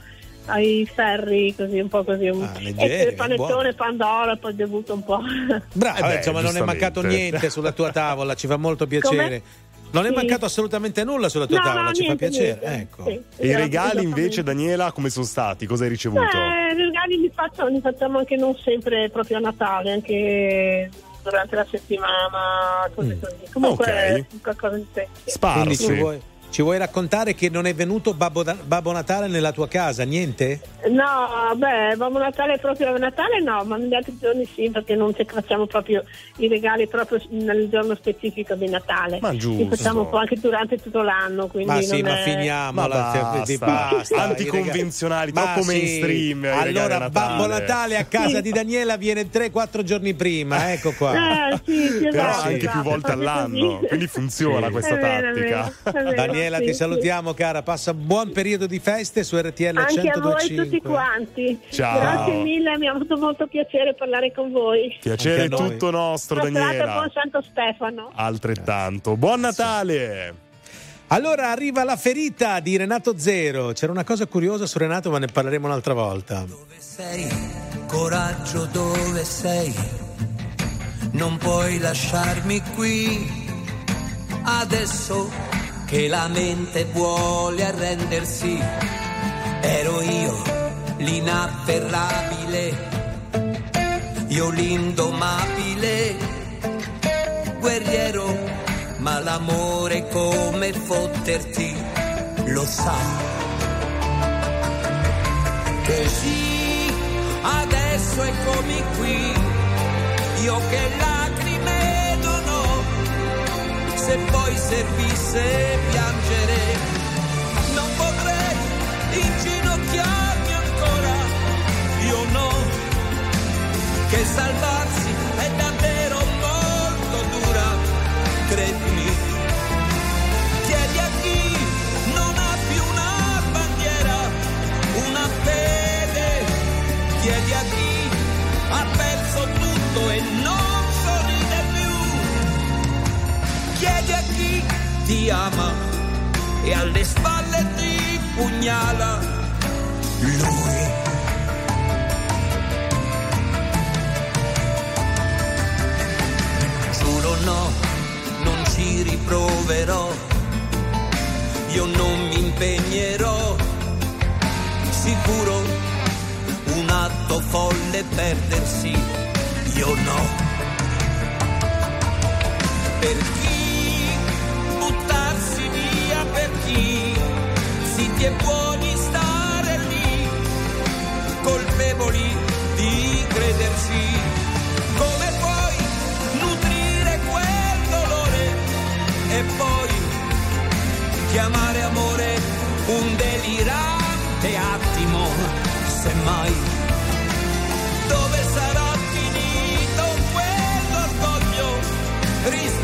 ai ferri, così un po' così. Un, Ah, leggeri, e il panettone, buono. pandoro, poi ho bevuto un po'. Brava, Eh beh, insomma, non è mancato niente sulla tua tavola, ci fa molto piacere. Come? Non è Sì. mancato assolutamente nulla sulla tua No, tavola, no, ci niente, fa piacere. Ecco. Sì, E i regali invece, Daniela, come sono stati? Cosa hai ricevuto? Eh, i regali li, faccio- li facciamo anche non sempre proprio a Natale, anche durante la settimana, cose Mm. così. Comunque Ok. è qualcosa di semplice. Quindi ci Sparsi. vuoi, ci vuoi raccontare che non è venuto Babbo, Babbo Natale nella tua casa? Niente? No, beh, Babbo Natale proprio a Natale no, ma negli altri giorni sì, perché non ci facciamo proprio i regali proprio nel giorno specifico di Natale. Ma Li giusto. facciamo un po' anche durante tutto l'anno, quindi Ma sì, ma è- finiamola. Ma se- basta. di- basta. Anticonvenzionali, regali- troppo Ma sì. mainstream, Allora, Natale. Babbo Natale a casa di Daniela viene 3-4 giorni prima, ecco qua. Eh, sì, sì, Però esatto, anche più volte all'anno, così. quindi funziona Sì. questa è tattica. vero, è vero, Daniela, sì, ti sì. salutiamo, cara. Passa un buon periodo di feste su RTL Anche a voi 1025. tutti quanti. Ciao. Grazie mille, mi ha avuto molto piacere parlare con voi. Piacere noi. tutto nostro, serata, Daniela. buon Santo Stefano. Altrettanto. Buon Natale! Allora arriva la ferita di Renato Zero. C'era una cosa curiosa su Renato, ma ne parleremo un'altra volta. sei? Coraggio dove sei? Non puoi lasciarmi qui. Adesso che la mente vuole arrendersi, ero io l'inafferrabile, io l'indomabile, guerriero, ma l'amore come fotterti lo sa. Così adesso eccomi qui, io che lacrime se poi servisse piangere, non potrei inginocchiarmi ancora, io no, che salvarsi è davvero molto dura, credimi. Ama e alle spalle ti pugnala lui. Giuro no, non ci riproverò, io non mi impegnerò, sicuro un atto folle perdersi, io no. Per chi zitti e buoni stare lì, colpevoli di credersi. Come puoi nutrire quel dolore e poi chiamare amore un delirante attimo, semmai. Dove sarà finito quell'orgoglio? Rispondi,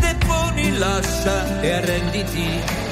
deponi, lascia e arrenditi.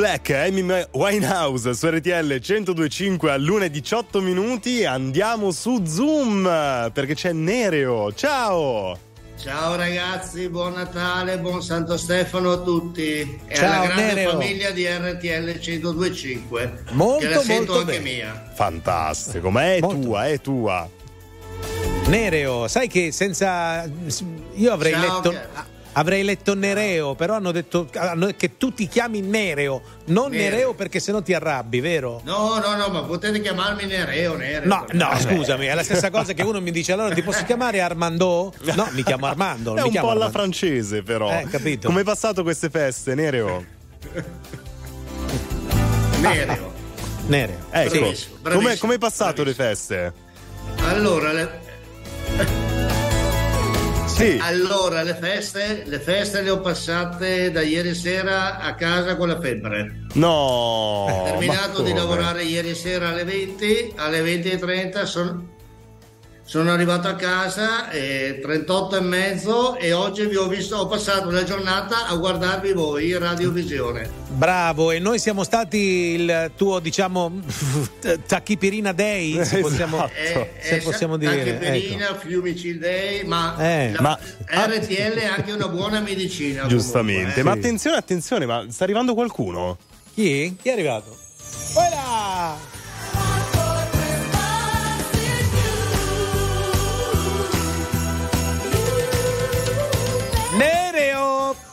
Black, Amy Winehouse su RTL 1025 all'una e 18 minuti. Andiamo su Zoom perché c'è Nereo. Ciao! Ciao ragazzi, buon Natale, buon Santo Stefano a tutti e Ciao, alla grande Nereo. famiglia di RTL 1025 Molto, che la sento molto anche bene. mia. Fantastico, ma è tua, è tua. Nereo, sai che senza. Io avrei Ciao, letto. Chiara. Avrei letto Nereo, però hanno detto che tu ti chiami Nereo, non Nereo. Nereo perché sennò ti arrabbi, vero? No, no, no, ma potete chiamarmi Nereo, Nereo. No, no, me. scusami, è la stessa cosa che uno mi dice allora ti posso chiamare Armando? No, mi chiamo Armando. È mi un po' alla francese, però. Eh, capito. Come hai passato queste feste, Nereo? Nereo. Nereo. Ecco, Bravissimo, come bravissimo, come hai passato le feste? Allora, le... Sì. allora le feste, le feste le ho passate da ieri sera a casa con la febbre. No! Ho terminato di lavorare ieri sera alle 20, alle 20.30 sono, sono arrivato a casa e 38 e mezzo e oggi vi ho visto, ho passato la giornata a guardarvi voi in radiovisione. Bravo, e noi siamo stati il tuo, diciamo, tachipirina day, se possiamo, Eh, se eh, possiamo Anche dire. Perina, ecco. Fiumicil Day, ma, Eh, la- ma- RTL è anche una buona medicina. Giustamente, comunque, eh. ma attenzione, attenzione, ma sta arrivando qualcuno? Chi? Chi è arrivato? Voilà! Nereo!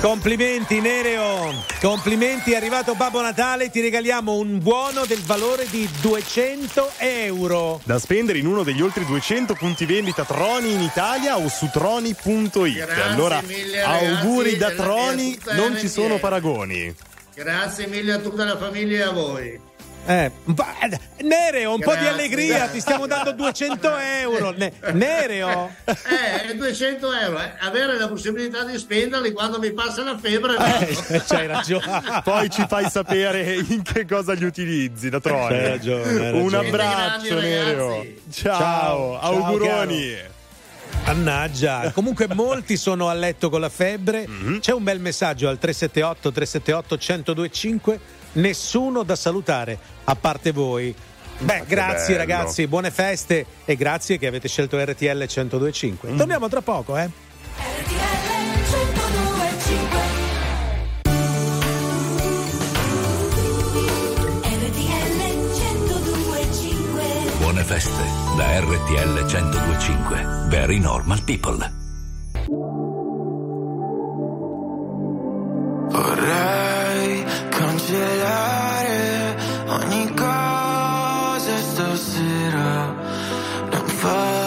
Complimenti Nereo, complimenti, è arrivato Babbo Natale, ti regaliamo un buono del valore di 200 euro. Da spendere in uno degli oltre 200 punti vendita Troni in Italia o su troni.it. Grazie allora, mille, ragazzi, auguri da Troni, non ci sono paragoni. Grazie mille a tutta la famiglia e a voi. Eh, un po'- eh, Nereo, un po' di Grazie. allegria, ti stiamo dando 200 euro. Ne- Nereo? Eh, 200 euro, eh. avere la possibilità di spenderli quando mi passa la febbre. Eh, c'hai ragione. Poi ci fai sapere in che cosa li utilizzi da Troni. C'hai ragione, hai Un ragione. abbraccio, Grandi, Nereo. ragazzi. Ciao, Ciao, auguroni. Mannaggia, comunque molti sono a letto con la febbre. Mhm. C'è un bel messaggio al 378 378 1025. Nessuno da salutare a parte voi. Beh, grazie bello. ragazzi, buone feste e grazie che avete scelto RTL 1025. Mhm. Torniamo tra poco, eh. Buone feste da RTL 1025. Very normal people. Vorrei cancellare ogni cosa stasera, non farmi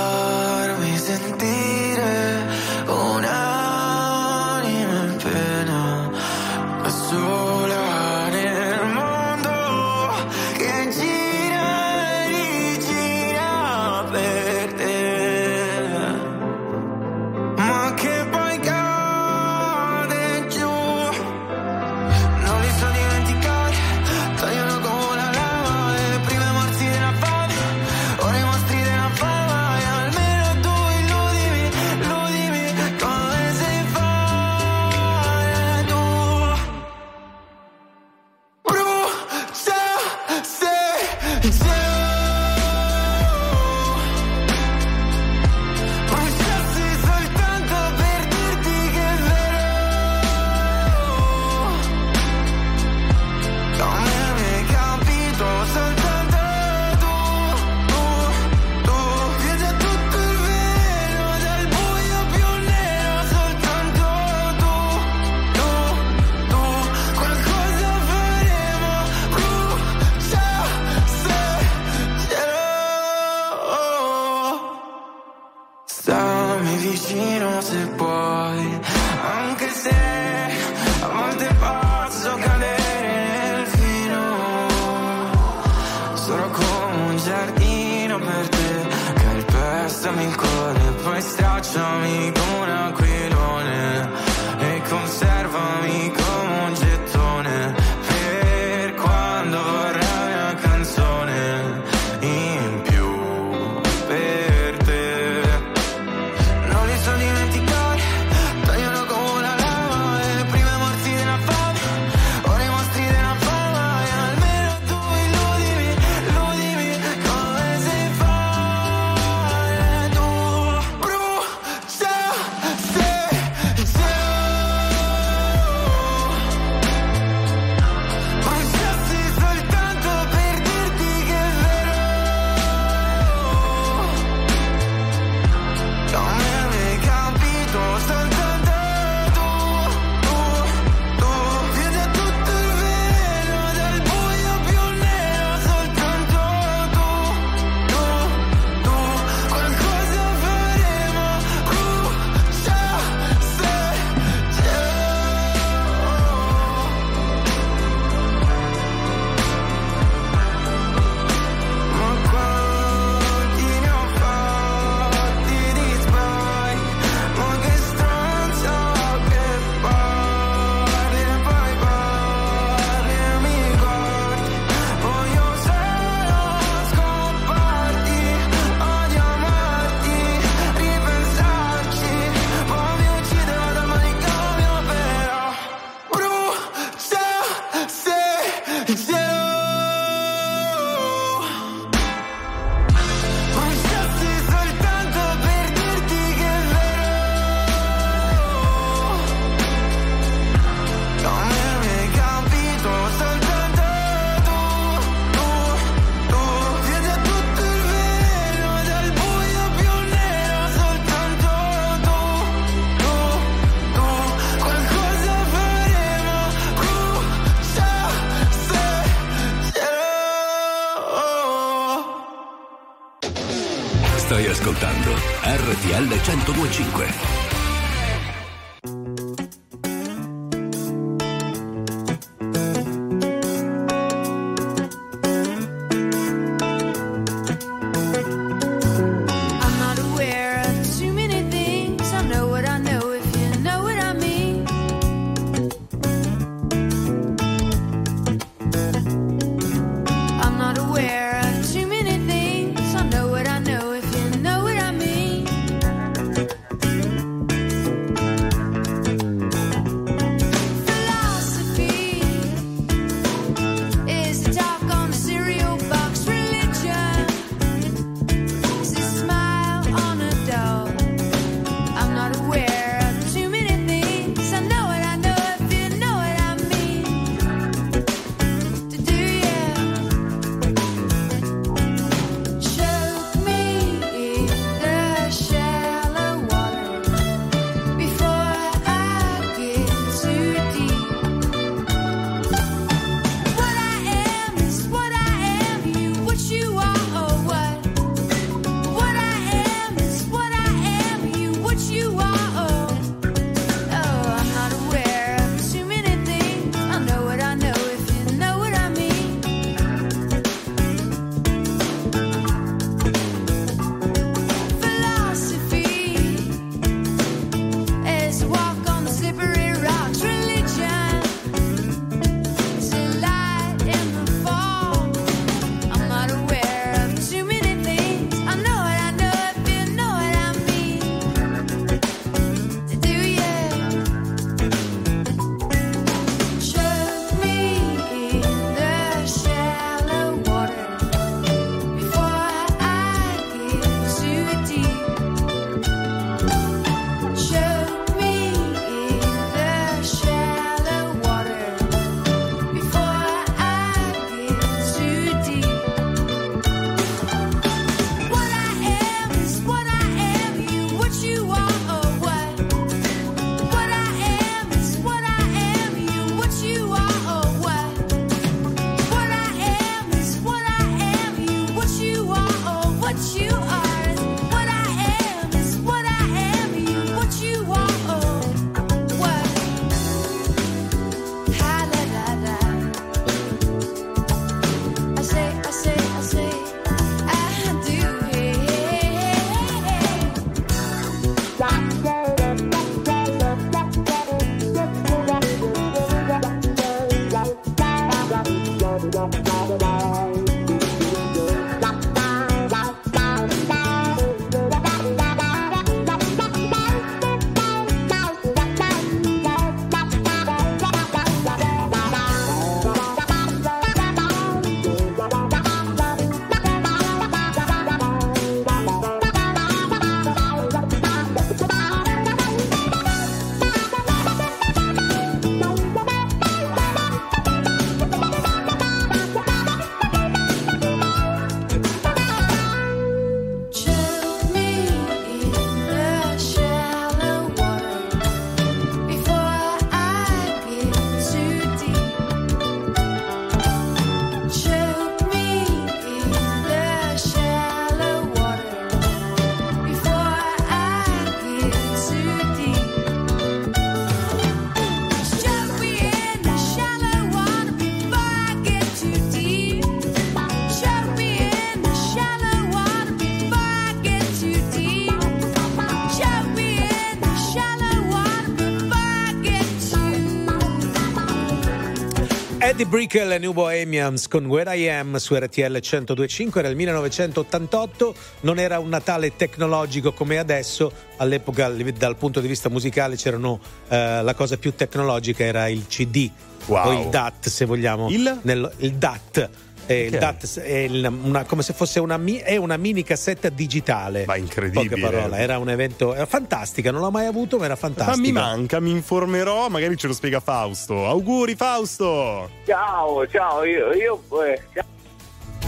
Brickell e New Bohemians con Where I Am su RTL 1025 era il 1988, non era un Natale tecnologico come adesso, all'epoca dal punto di vista musicale c'erano eh, la cosa più tecnologica era il CD wow. o il DAT se vogliamo. Il, Nello, il DAT è, DAT, è una, come se fosse una, è una, mini cassetta digitale. Ma incredibile. Parola, era un evento era fantastica, non l'ho mai avuto, ma era fantastico. Ma mi manca, mi informerò, magari ce lo spiega Fausto. Auguri Fausto! Ciao, ciao, io... io eh, ciao.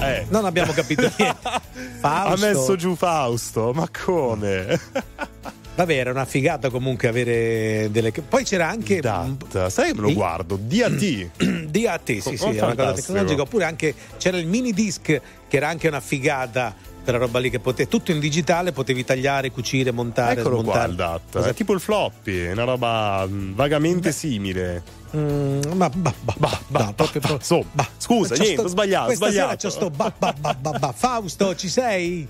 Eh. Non abbiamo capito niente. Fausto. Ha messo giù Fausto, ma come? Vabbè, era una figata comunque avere delle. Poi c'era anche. DAT. Sai che me lo guardo? DAT. DAT, sì, oh, sì, è una cosa tecnologica. Oppure anche c'era il mini disc, che era anche una figata quella roba lì che potevi tutto in digitale potevi tagliare cucire montare eccolo smontare. qua il DAT è tipo il floppy una roba mm, vagamente Beh. simile mm, ma bah, bah, bah, bah, no, proprio, bah, so, bah. scusa niente sto, ho sbagliato questa sbagliato. sera c'ho sto bah, bah, bah, bah, bah. Fausto ci sei?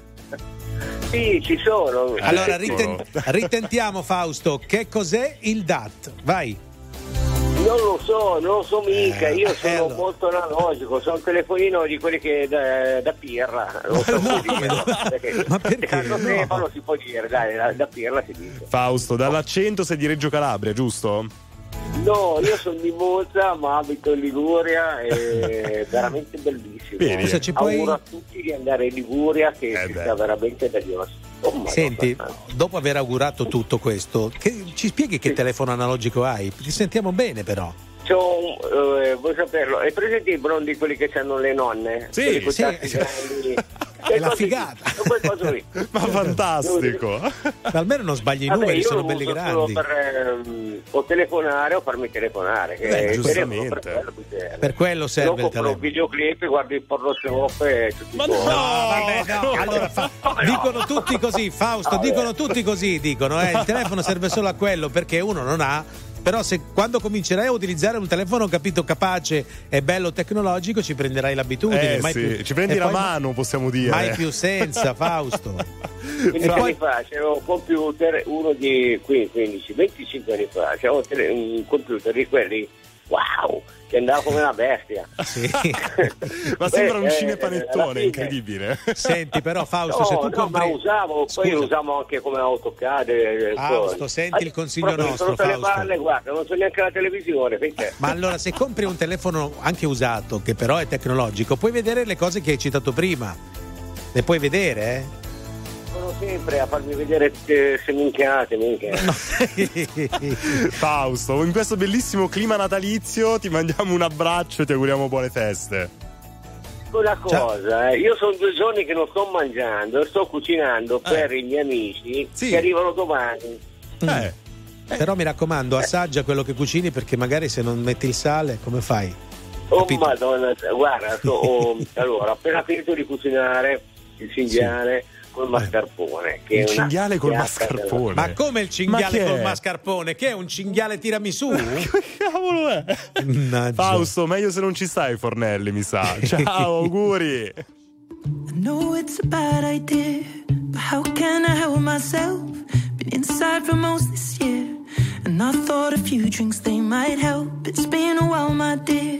Sì, ci sono. Allora, Ecco. riten- ritentiamo Fausto, che cos'è il DAT? Vai. Non lo so, non lo so mica, io eh, sono allora. molto analogico, sono un telefonino di quelli che da, da pirla, non so come dire, perché, ma perché? Carlo No. Si può dire, dai, da, da pirla si dice. Fausto, dall'accento sei di Reggio Calabria, giusto? No, io sono di Monza, ma abito in Liguria, è veramente bellissimo. Vedi? Cosa ci puoi- Auguro a tutti di andare in Liguria che si sta veramente Dio. Oh. Senti, dopo aver augurato tutto questo, che- ci spieghi che telefono analogico hai? Ti sentiamo bene però. Eh, vuoi saperlo? È presente i brondi quelli che hanno le nonne? Sì, sì. grandi? È la figata. lì. Ma fantastico. Almeno non sbagli i Vabbè, numeri, sono belli grandi. per ehm, o telefonare o farmi telefonare. Beh, giustamente. per quello. Per quello serve Dopo il telefono. videoclip, guardo il porno shop e tutti Ma no, vabbè, no. Allora, fa- dicono tutti così, Fausto, dicono tutti così, dicono, eh, il telefono serve solo a quello perché uno non ha. Però se quando comincerai a utilizzare un telefono capito capace e bello tecnologico ci prenderai l'abitudine. Eh mai sì, più- ci prendi e la poi mano, possiamo dire. Mai più senza, Fausto. 15 anni fa c'era un computer, uno di qui, 15, 25 anni fa, c'era un computer di quelli, wow, che andava come una bestia. Ma sembra un Beh, eh, alla cinepanettone, fine- incredibile. Senti, però, Fausto, No, se tu no, compri. ma usavo, Scusa. poi lo usavo anche come AutoCAD. e Fausto, cose. senti il consiglio proprio nostro, Fausto. palle, guarda, non so neanche la televisione, perché? Ma allora, se compri un telefono anche usato, che però è tecnologico, puoi vedere le cose che hai citato prima. Le puoi vedere, eh? Sempre a farmi vedere eh, se minchiate, minchia. Fausto, in questo bellissimo clima natalizio ti mandiamo un abbraccio e ti auguriamo buone feste. Una cosa, eh, io sono due giorni che non sto mangiando sto cucinando per i miei amici che arrivano domani. Eh. Però mi raccomando, assaggia quello che cucini perché magari se non metti il sale, come fai? Oh madonna, guarda, so- oh, allora, appena finito di cucinare il cinghiale col mascarpone. Che Il cinghiale col mascarpone. Ma come il cinghiale che col è? mascarpone? Che è un cinghiale tiramisù? Cavolo è? Mannaggia. Fausto, meglio se non ci stai, Fornelli, mi sa. Ciao, auguri. I know it's a bad idea, but how can I help myself? Been inside for most this year, and I thought a few drinks they might help. It's been a while, my dear,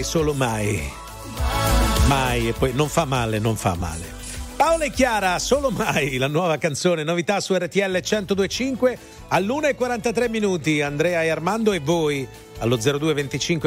sai solo mai. Mai e poi non fa male, non fa male. Paola e Chiara, solo mai, la nuova canzone, novità su RTL 1025 all'1.43 minuti. Andrea e Armando e voi allo 02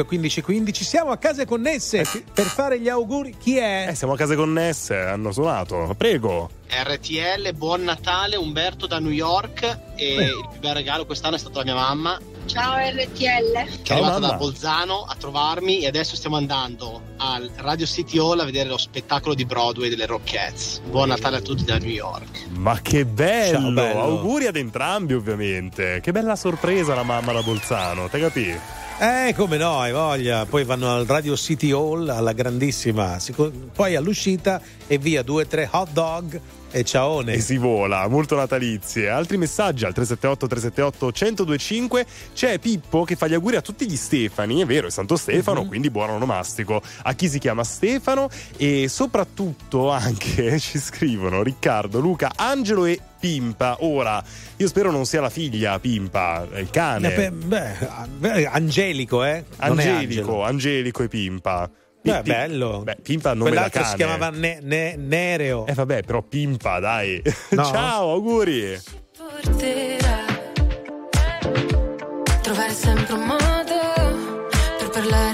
15 15 siamo a case connesse eh sì. per fare gli auguri chi è? Eh, siamo a case connesse hanno suonato prego RTL buon Natale Umberto da New York e eh. il più bel regalo quest'anno è stata la mia mamma Ciao RTL. Ciao, è arrivata da Bolzano a trovarmi e adesso stiamo andando al Radio City Hall a vedere lo spettacolo di Broadway delle Rockettes. Buon Natale a tutti da New York. Ma che bello! Ciao, bello. Auguri ad entrambi ovviamente. Che bella sorpresa la mamma da Bolzano, te capi? Eh, come no, hai voglia. Poi vanno al Radio City Hall, alla grandissima. Poi all'uscita e via due tre hot dog e ciaone. E si vola, molto natalizie. Altri messaggi al 378 378 1025. C'è Pippo che fa gli auguri a tutti gli Stefani, è vero, è Santo Stefano, Mhm. quindi buon onomastico a chi si chiama Stefano e soprattutto anche ci scrivono Riccardo, Luca, Angelo e Pimpa. Ora, io spero non sia la figlia Pimpa, è il cane. Eh, beh, Angelico, eh? Non è Angelico. Angelico e Pimpa. Beh, bello. Beh, Pimpa nome da Quell'altro cane. si chiamava Ne- Ne- Nereo. Eh vabbè, però Pimpa, dai. No? Ciao, auguri. porterà trovare sempre un modo per parlare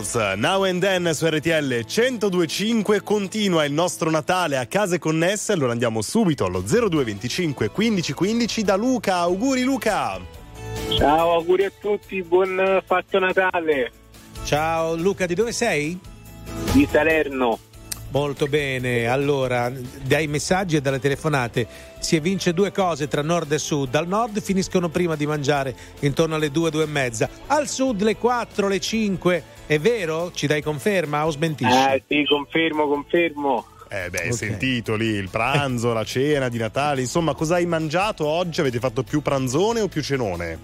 Beatles, Now and Then su RTL 1025 continua il nostro Natale a case connesse, allora andiamo subito allo 0225 1515 da Luca, auguri Luca! Ciao, auguri a tutti, buon fatto Natale Ciao Luca, di dove sei? di Salerno. Molto bene, allora dai messaggi e dalle telefonate si evince due cose tra nord e sud. Al nord finiscono prima di mangiare intorno alle 2, 2 e mezza. Al sud le 4, le 5. È vero? Ci dai conferma o smentisci? Eh sì, confermo, confermo. Eh beh, hai sentito lì il pranzo, la cena di Natale, insomma cosa hai mangiato oggi? Avete fatto più pranzone o più cenone?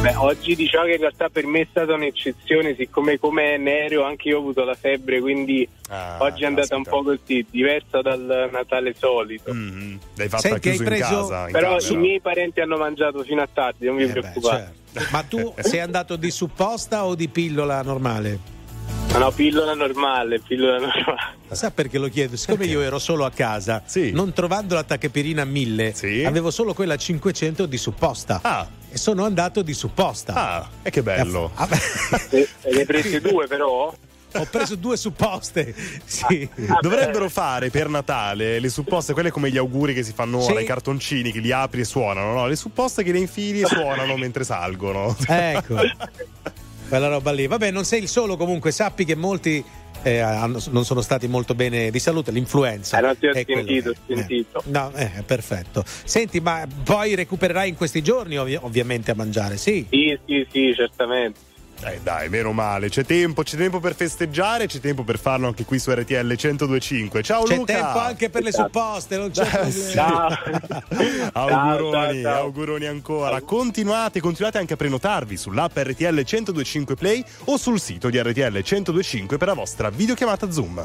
Beh, oggi diciamo che in realtà per me è stata un'eccezione, siccome come in aereo anche io ho avuto la febbre, quindi Ah, oggi è andata un po' così, diversa dal Natale solito. Mm-hmm. L'hai fatta Senti, chiuso hai preso- in casa? in Però camera? i miei parenti hanno mangiato fino a tardi, non vi Eh beh, preoccupate. certo. Ma tu sei andato di supposta o di pillola normale? Ma no, pillola normale, pillola normale. Sa perché lo chiedo? Siccome io ero solo a casa, non trovando la tachepirina 1000, avevo solo quella 500 di supposta. E sono andato di supposta. Ah, e che bello. E ne hai prese due però? Ho preso due supposte. Sì. Dovrebbero fare per Natale le supposte, quelle come gli auguri che si fanno Sì. ora, i cartoncini che li apri e suonano, no? Le supposte che le infili e suonano mentre salgono. Ecco. Quella roba lì. Vabbè, non sei il solo comunque, sappi che molti eh, hanno- non sono stati molto bene di salute, l'influenza. Eh, non ti ho sentito, ho che- sentito. eh. No, eh, perfetto. Senti, ma poi recupererai in questi giorni ovvi- ovviamente a mangiare, sì? Sì, sì, sì, certamente. Eh dai, meno male, c'è tempo, c'è tempo per festeggiare, c'è tempo per farlo anche qui su RTL 1025. Ciao C'è Luca! tempo anche per le supposte, non c'è Sì. problema. auguroni, Ciao, ciao, ciao. auguroni ancora. Continuate, continuate anche a prenotarvi sull'app RTL 1025 Play o sul sito di RTL 1025 per la vostra videochiamata Zoom.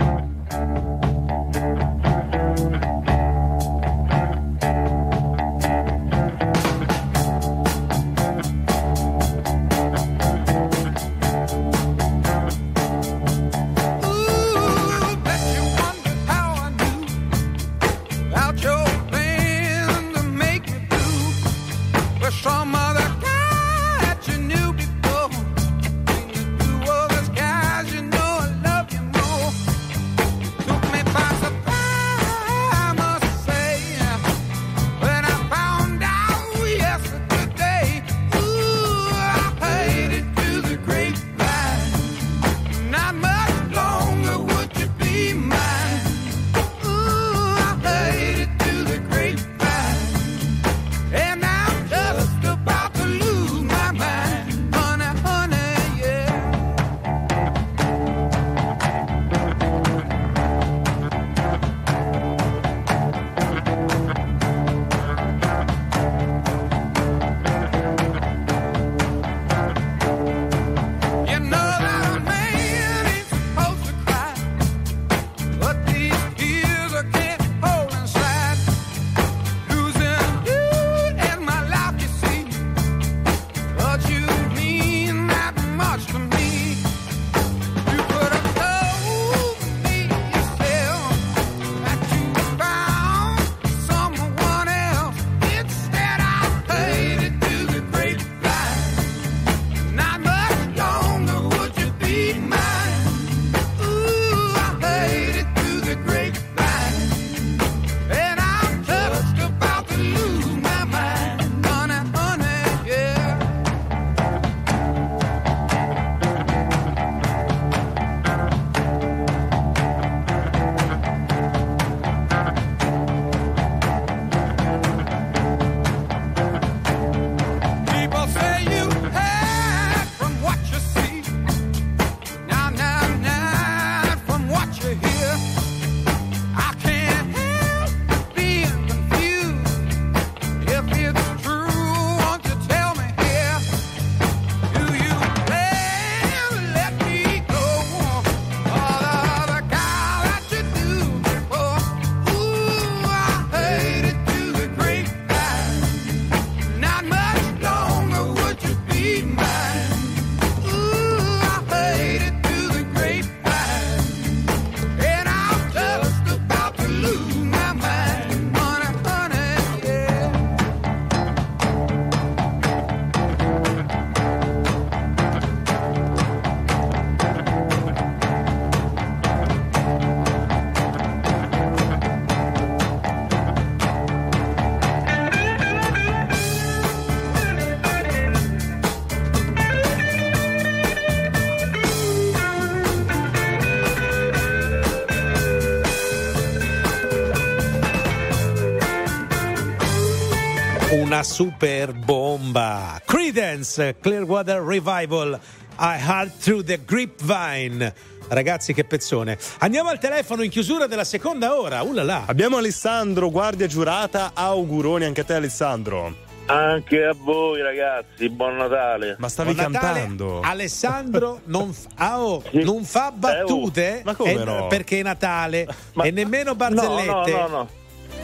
Una super bomba. Credence, Clearwater Revival. I Heart Through the Grapevine. Ragazzi, che pezzone. Andiamo al telefono in chiusura della seconda ora. Ullala. Abbiamo Alessandro, guardia giurata. Auguroni anche a te, Alessandro. Anche a voi ragazzi, buon Natale. Ma stavi Buon Natale. cantando? Alessandro non, f- ah, oh, non fa battute Eh, oh, ma come eh, no? perché è Natale e nemmeno barzellette. No, no, no, no.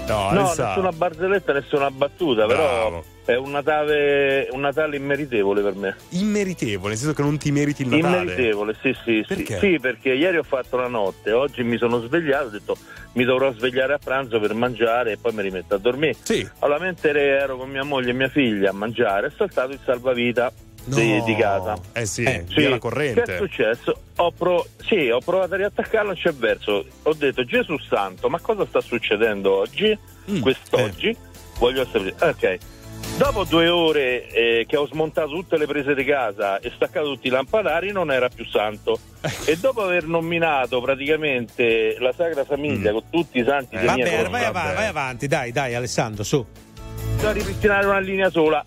No, No, Alessandro. nessuna barzelletta, nessuna battuta, però è un Natale, un Natale immeritevole per me. Immeritevole, nel senso che non ti meriti il Natale. Immeritevole, sì, sì, sì. Perché? Sì, perché ieri ho fatto la notte, oggi mi sono svegliato, ho detto mi dovrò svegliare a pranzo per mangiare e poi mi rimetto a dormire. Allora, mentre ero con mia moglie e mia figlia a mangiare, è saltato il salvavita No. di casa. Eh sì, via la corrente. Che è successo? Ho, pro- sì, ho provato a riattaccarlo, non c'è verso. Ho detto Gesù Santo, ma cosa sta succedendo oggi? Mm, Quest'oggi? eh. Voglio sapere. Ok. Dopo due ore eh, che ho smontato tutte le prese di casa e staccato tutti i lampadari, non era più santo. Ecco. e dopo aver nominato praticamente la Sacra Famiglia con tutti i santi dei miei Vabbè, corpi, vai, avanti, vai avanti, dai, dai, Alessandro, su. da ripristinare una linea sola.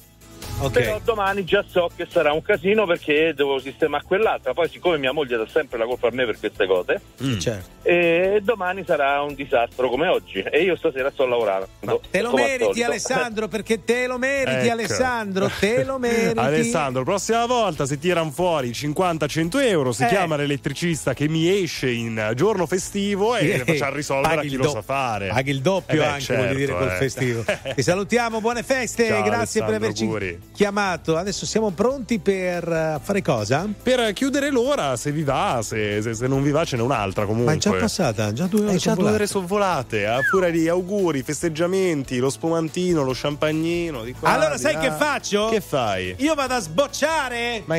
Ok. Però domani già so che sarà un casino perché devo sistemare quell'altra. Poi, siccome mia moglie dà sempre la colpa a me per queste cose, Certo. e domani sarà un disastro come oggi. E io stasera sto lavorando. Te lo meriti. Alessandro, perché te lo meriti, Ecco. Alessandro, te lo meriti. Alessandro, prossima volta se tirano fuori 50-100 euro, si Eh. chiama l'elettricista che mi esce in giorno festivo e Eh, le facciamo risolvere a chi il lo do- sa fare. Paghi il doppio Eh beh, anche, voglio dire, certo, col eh. festivo. Ti salutiamo, buone feste, Ciao, grazie per Alessandro, averci auguri. Chiamato. Adesso siamo pronti per eh, fare cosa? Per chiudere l'ora, se vi va, se, se- se non vi va ce n'è un'altra comunque. Ma è già passata, già due ore. È già sono due volate. ore sono volate, a furia di auguri, festeggiamenti, lo spumantino, lo champagnino. Di qua, Allora di sai là. che faccio? Che fai? Io vado a sbocciare. Ma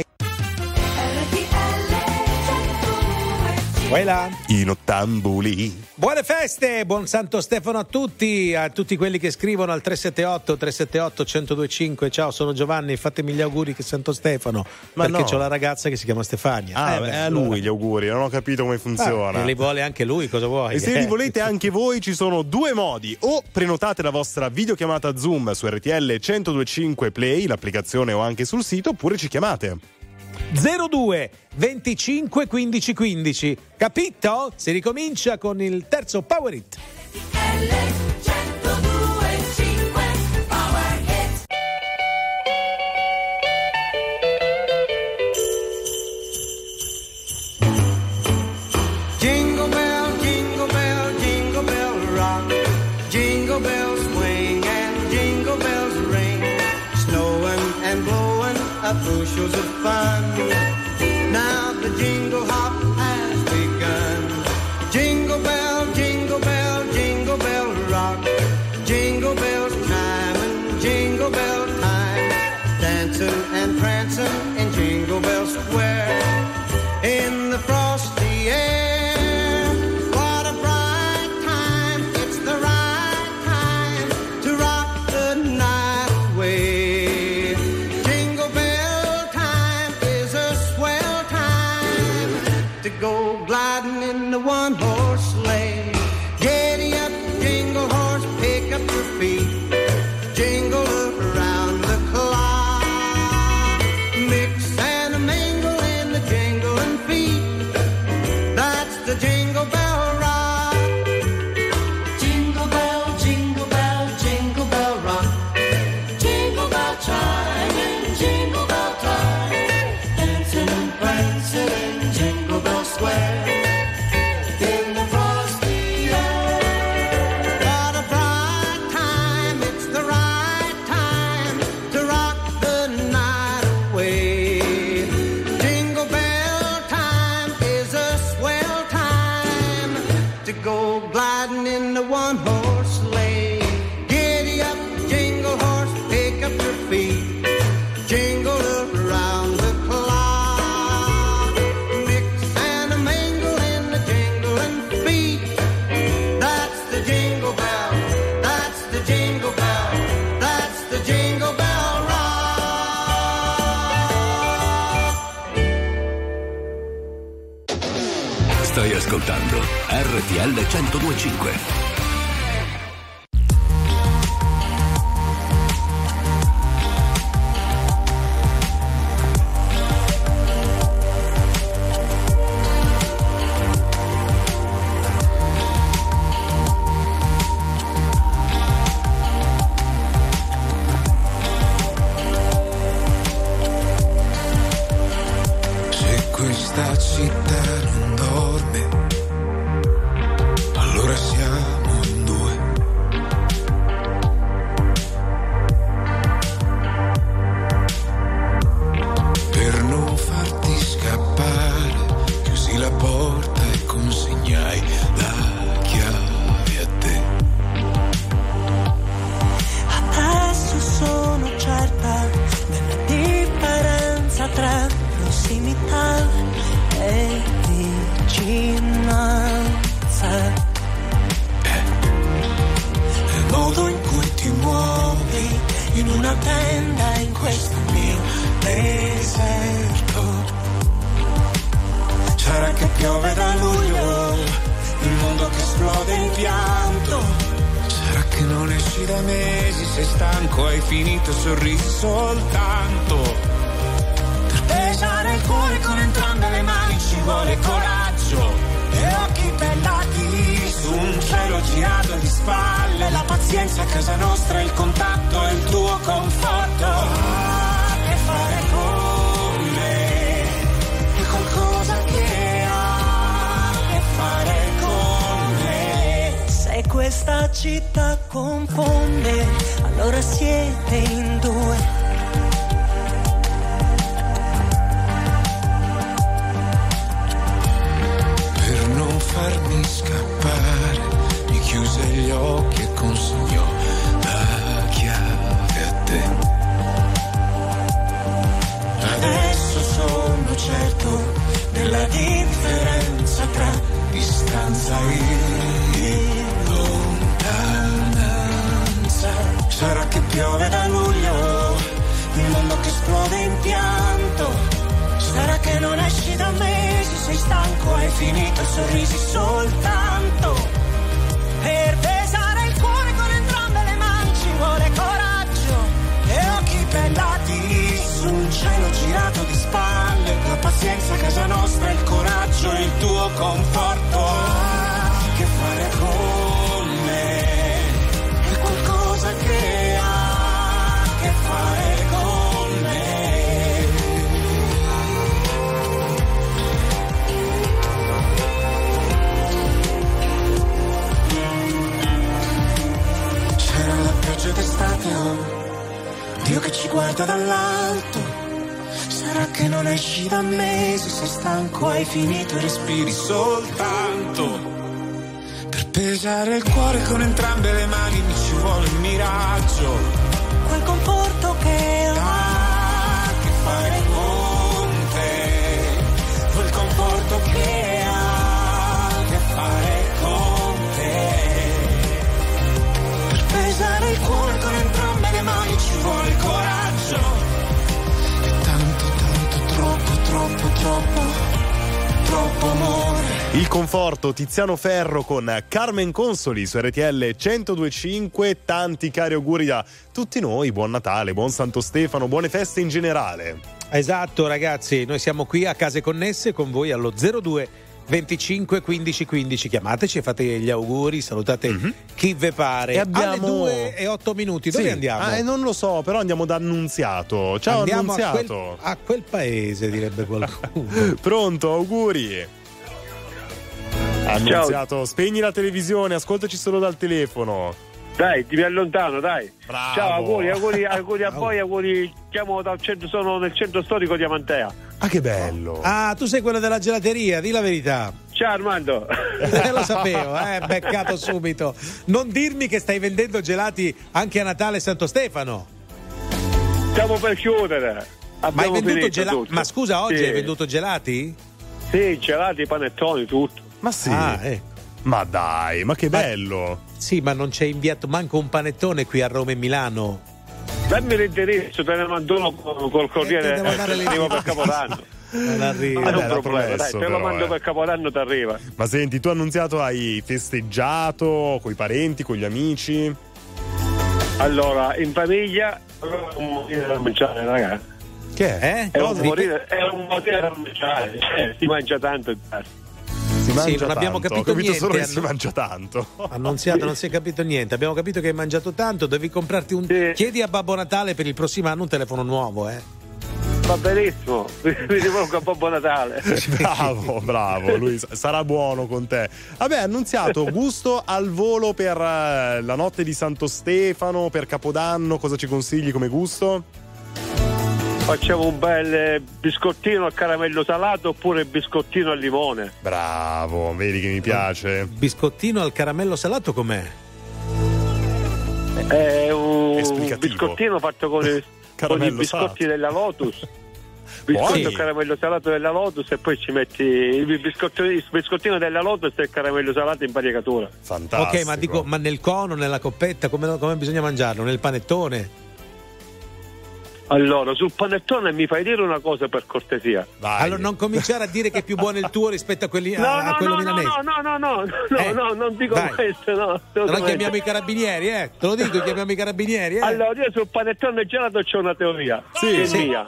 Vai là. I nottambuli. Buone feste, buon Santo Stefano a tutti, a tutti quelli che scrivono al 378 378 1025. Ciao, sono Giovanni, fatemi gli auguri che Santo Stefano. Ma perché no. c'ho la ragazza che si chiama Stefania. Ah, Eh, beh, è a allora. lui gli auguri, non ho capito come funziona. Ah, e li vuole anche lui, cosa vuoi? E se li Eh. volete anche voi ci sono due modi. O prenotate la vostra videochiamata Zoom su RTL 1025 Play, l'applicazione o anche sul sito, oppure ci chiamate. 02 25 15 15. Capito? Si ricomincia con il terzo Power Hit. choses fanes RTL 1025. Una tenda in questo mio deserto. Sarà che piove da luglio, il mondo che esplode in pianto. Sarà che non esci da mesi, sei stanco, hai finito, sorrisi soltanto. Per pesare il cuore con entrambe le mani ci vuole coraggio un cielo girato di spalle. La pazienza a casa nostra, il contatto è il tuo conforto. Ah, che fare con me è qualcosa che ha a che fare con me. Se questa città confonde, allora siete in due. Chiuse gli occhi e consegnò la chiave a te. Adesso sono certo della differenza tra distanza e lontananza. Sarà che piove da luglio il mondo che esplode in pianto. Sarà che non esci da mesi, sei stanco, hai finito i sorrisi soltanto. Per pazienza casa nostra, il coraggio, il tuo conforto. Che fare con me è qualcosa che ha a che fare con me. C'era la pioggia d'estate, oh. Dio che ci guarda dall'alto. Che non esci da mesi, sei stanco, hai finito e respiri soltanto. Per pesare il cuore con entrambe le mani mi ci vuole un miraggio. Quel conforto che ha a che fare con te. Quel conforto che ha che fare con te. Per pesare il cuore con entrambe le mani ci vuole coraggio. Troppo, troppo, amore. Il conforto Tiziano Ferro con Carmen Consoli su RTL 1025. Tanti cari auguri a tutti noi. Buon Natale, buon Santo Stefano, buone feste in generale. Esatto, ragazzi, noi siamo qui a Case Connesse con voi allo 02 25 15 15. Chiamateci e fate gli auguri, salutate chi ve pare. E abbiamo- Alle 2 e 8 minuti. Dove Sì. andiamo? Ah, eh, non lo so, però andiamo da Annunziato. Ciao andiamo a Annunziato. quel, a quel paese, direbbe qualcuno. Pronto, auguri. Annunziato, spegni la televisione, ascoltaci solo dal telefono. Dai, ti mi allontano, dai. Bravo. Ciao, auguri, auguri, auguri a voi, auguri. Chiamo dal centro, sono nel centro storico di Amantea. Ah, che bello. Ah, tu sei quello della gelateria, di la verità. Ciao Armando. Eh, lo sapevo, eh, beccato subito. Non dirmi che stai vendendo gelati anche a Natale e Santo Stefano. Stiamo per chiudere. Ma hai Abbiamo venduto gelati? Ma scusa, oggi Sì. hai venduto gelati? Sì, gelati, panettoni, tutto. Ma sì. Ah, eh. Ma dai, ma che bello. Sì, ma non c'è inviato manco un panettone qui a Roma e Milano. Dammi l'indirizzo, te ne mando uno con- col corriere. Eh, devo dare eh, arrivo per Capodanno. Non arriva. Non è un problema, dai, te lo però, mando eh. per Capodanno, ti arriva. Ma senti, tu annunziato hai festeggiato con i parenti, con gli amici? Allora, in famiglia, un morire da mangiare, ragazzi. Che è? È un, morire, è un morire da mangiare, eh, si mangia tanto in casa. Si mangia non abbiamo tanto. capito Ho capito solo niente, che si hanno- mangia tanto. Annunziato, non si è capito niente. Abbiamo capito che hai mangiato tanto. Devi comprarti un. Chiedi a Babbo Natale per il prossimo anno un telefono nuovo, eh. Va benissimo, vi rivolgo po' buon Natale. Bravo, bravo, lui sa- sarà buono con te. Vabbè, annunziato gusto al volo per eh, la notte di Santo Stefano, per Capodanno, cosa ci consigli come gusto? Facciamo un bel eh, biscottino al caramello salato oppure biscottino al limone. Bravo, vedi che mi piace. Biscottino al caramello salato com'è? È un biscottino fatto con, i- con i biscotti salato. della Lotus. Biscotto al caramello salato della Lotus e poi ci metti il biscottino, il biscottino della Lotus e il caramello salato in variegatura. Fantastico. Ok, ma dico, ma nel cono, nella coppetta, come, come bisogna mangiarlo? Nel panettone? Allora, sul panettone mi fai dire una cosa per cortesia. Allora non cominciare a dire che è più buono il tuo rispetto a, quelli, No, a, a no, quello no, no, milanese. no, no, no, no, Eh, no, non dico vai. questo, no. Allora chiamiamo i carabinieri, eh. Te lo dico, chiamiamo i carabinieri, eh. Allora, io sul panettone gelato c'ho una teoria. Sì, sì. mia.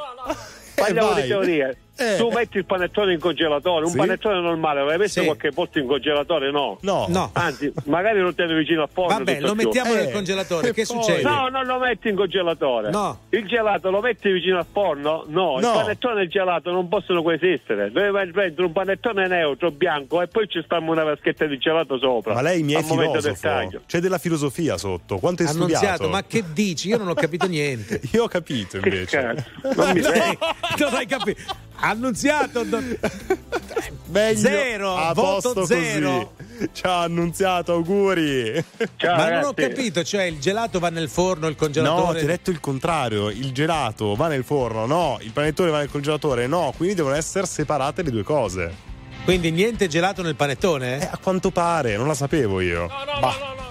Parliamo vai. di teorie. Eh. Tu metti il panettone in congelatore, un Sì. panettone normale, l'hai messo Sì. qualche volta in congelatore? No. No. No. Anzi, magari lo tieni vicino al forno. Vabbè, lo il mettiamo nel Eh, congelatore. e Che poi? succede? No, non lo metti in congelatore. No. Il gelato lo metti vicino al forno? No, il No. panettone e il gelato non possono coesistere. Deve prendere un panettone neutro, bianco, e poi ci stiamo una vaschetta di gelato sopra. Ma lei mi è del filosofo. taglio. C'è della filosofia sotto. Quanto hai Annunziato, studiato? ma che dici? Io non ho capito niente. Io ho capito Che invece. cazzo? Non mi Lei non hai capito. Annunziato. do- Meglio Zero, a voto posto zero. così. Ciao annunziato, auguri. Ciao, Ma non ho ragazzi. capito, cioè il gelato va nel forno, il No, congelatore. ti ho detto il contrario. Il gelato va nel forno, no. Il panettone va nel congelatore, no. Quindi devono essere separate le due cose. Quindi niente gelato nel panettone? Eh, a quanto pare, non la sapevo io. Bah. Come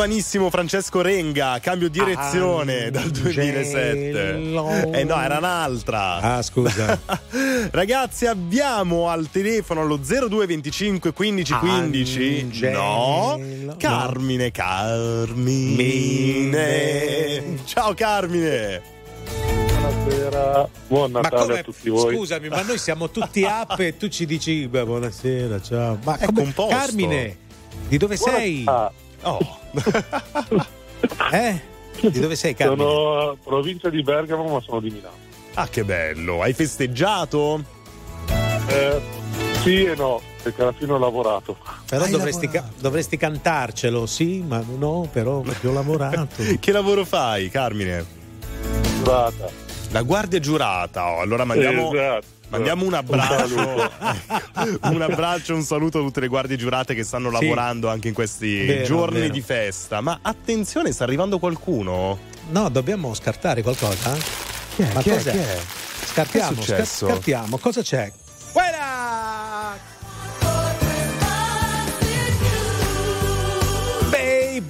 giovanissimo Francesco Renga, cambio direzione dal 2007. Eh no, era un'altra. Ah, scusa. Ragazzi, abbiamo al telefono allo 0225 15 15. No, Carmine, Carmine. Ciao Carmine. Buonasera, buon Ma Natale come, a tutti voi. scusami, ma noi siamo tutti app e tu ci dici beh, buonasera, ciao. Ma È come- composto. Carmine, di dove sei? Oh. eh? Di dove sei, Carmine? Sono provincia di Bergamo, ma sono di Milano. Ah, che bello. Hai festeggiato? Eh, sì e no, perché alla fine ho lavorato. Però dovresti, ca- dovresti cantarcelo, sì, ma no, però perché ho lavorato. che lavoro fai, Carmine? Giurata. La guardia giurata. Oh, allora mandiamo, Esatto. Mandiamo un abbraccio. un abbraccio, un saluto a tutte le guardie giurate che stanno Sì. lavorando anche in questi Vero, giorni vero. di festa. Ma attenzione, sta arrivando qualcuno? No, dobbiamo scartare qualcosa? Chi è? Ma Chi è? cos'è? Chi è? Scartiamo, Che è scartiamo, cosa c'è?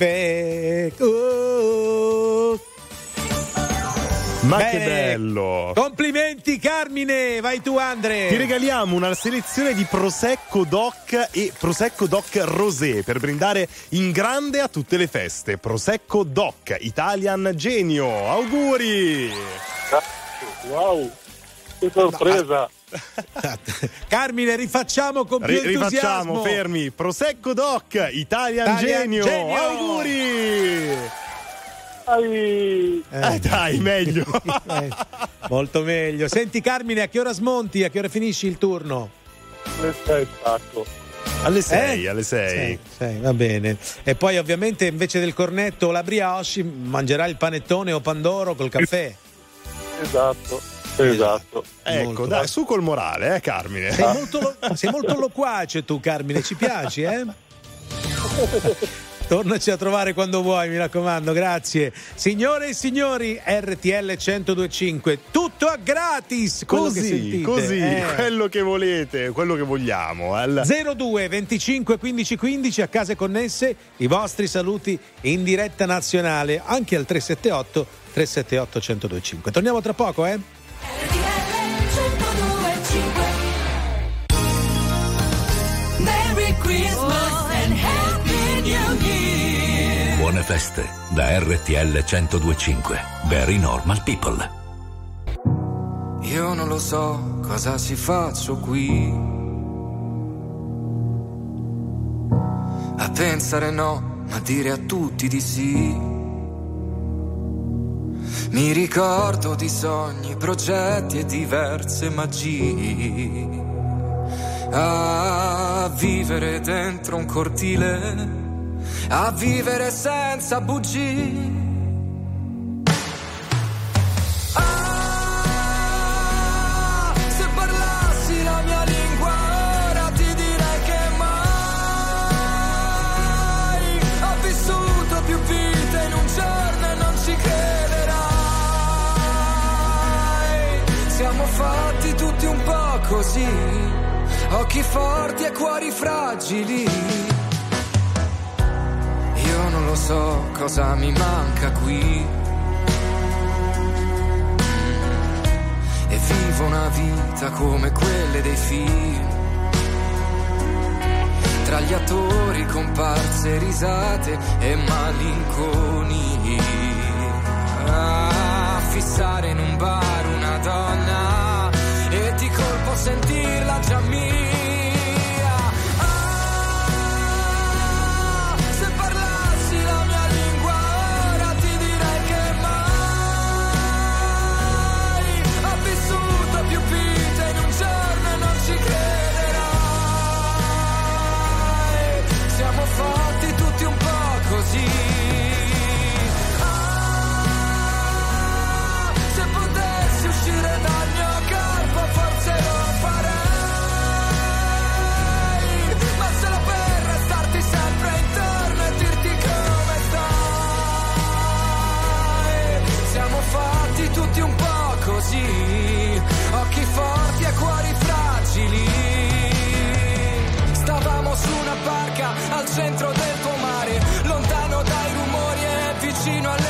Baby, oh. Ma Bene. che bello! Complimenti Carmine, vai tu Andre. Ti regaliamo una selezione di Prosecco Doc e Prosecco Doc Rosé per brindare in grande a tutte le feste. Prosecco Doc Italian Genio. Auguri! Wow, che sorpresa! Carmine, rifacciamo con più entusiasmo. rifacciamo, fermi. Prosecco Doc Italian, Italian Genio. Genio. Auguri! Dai. Eh, dai, meglio. Eh, molto meglio. Senti Carmine, a che ora smonti? A che ora finisci il turno? Stacco. Alle 6, Eh? alle 6. Sei, sei, va bene. E poi ovviamente invece del cornetto o la brioche mangerai il panettone o pandoro col caffè. Esatto, esatto. Ecco, Molto. dai, su col morale, eh, Carmine. Sei molto, lo- sei molto loquace tu Carmine, ci piaci eh? Tornaci a trovare quando vuoi, mi raccomando, grazie. Signore e signori, RTL 1025, tutto a gratis. quello che Così, sentite. così, Eh. quello che volete, quello che vogliamo. Al- 02 25 15 15 a case connesse, i vostri saluti in diretta nazionale, anche al 378 378 1025. Torniamo tra poco, eh? Merry Christmas and Buone feste da RTL 1025. Very normal people. Io non lo so cosa ci faccio qui. A pensare no, ma dire a tutti di sì. Mi ricordo di sogni, progetti e diverse magie. A vivere dentro un cortile, a vivere senza bugie. Ah, se parlassi la mia lingua ora ti direi che mai ho vissuto più vite in un giorno e non ci crederai. Siamo fatti tutti un po' così, occhi forti e cuori fragili. Lo so cosa mi manca qui. e vivo una vita come quelle dei film. Tra gli attori, comparse, risate e malinconia. A fissare in un bar una donna e di colpo sentirla già mia. Su una barca al centro del pomare, lontano dai rumori e vicino alle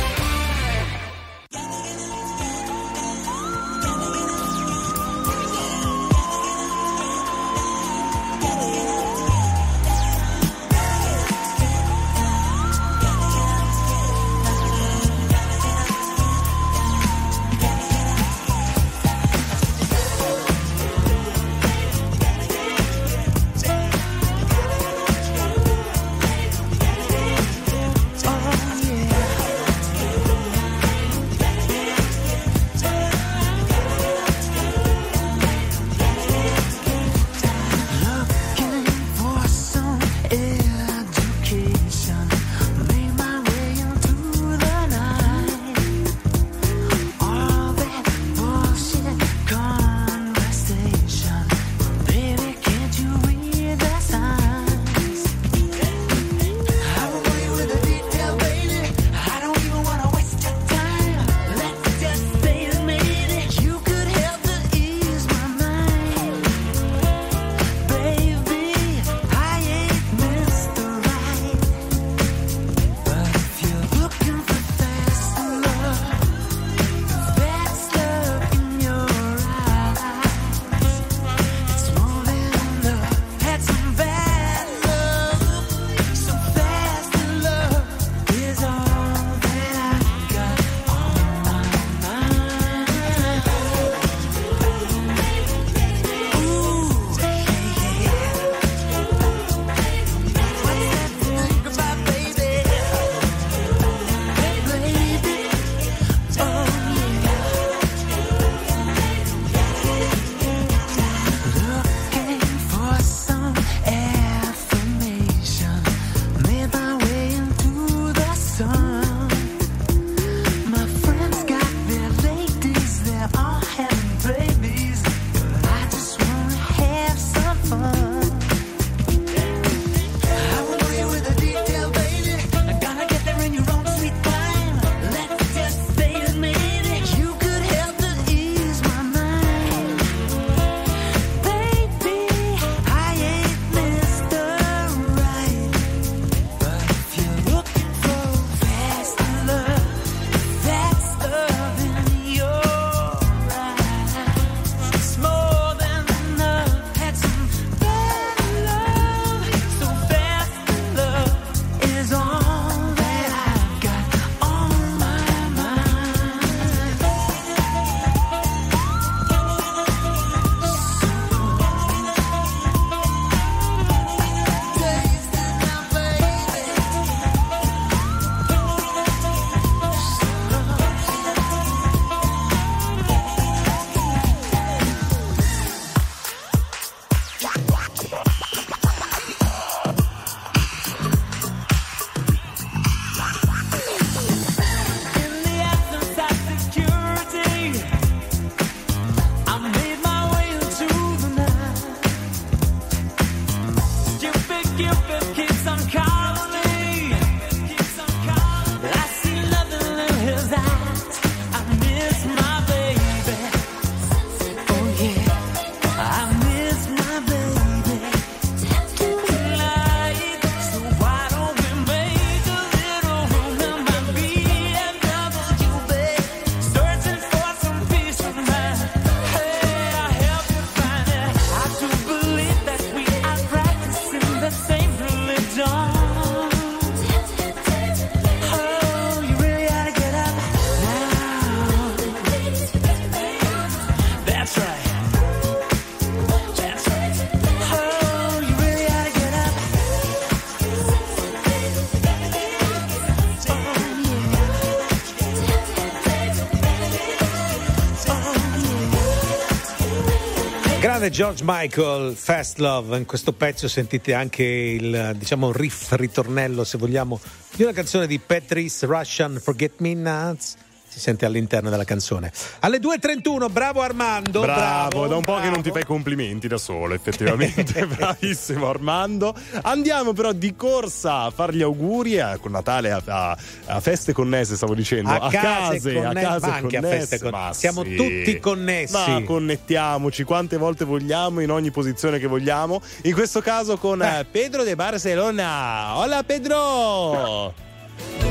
Grande George Michael, Fast Love. In questo pezzo sentite anche il diciamo riff, ritornello, se vogliamo, di una canzone di Patrice Russian Forget Me Nots. Sente all'interno della canzone. Alle 2.31, bravo Armando. Bravo, da un po' che non ti bravo. fai complimenti da solo, effettivamente. Bravissimo Armando. Andiamo però di corsa a fare gli auguri a, con Natale a, a- a feste connesse, stavo dicendo. A case conne- a case ma anche a connesse. feste con- Ma siamo sì. tutti connessi. Ma connettiamoci quante volte vogliamo, in ogni posizione che vogliamo. In questo caso con eh, Pedro de Barcelona. Hola Pedro!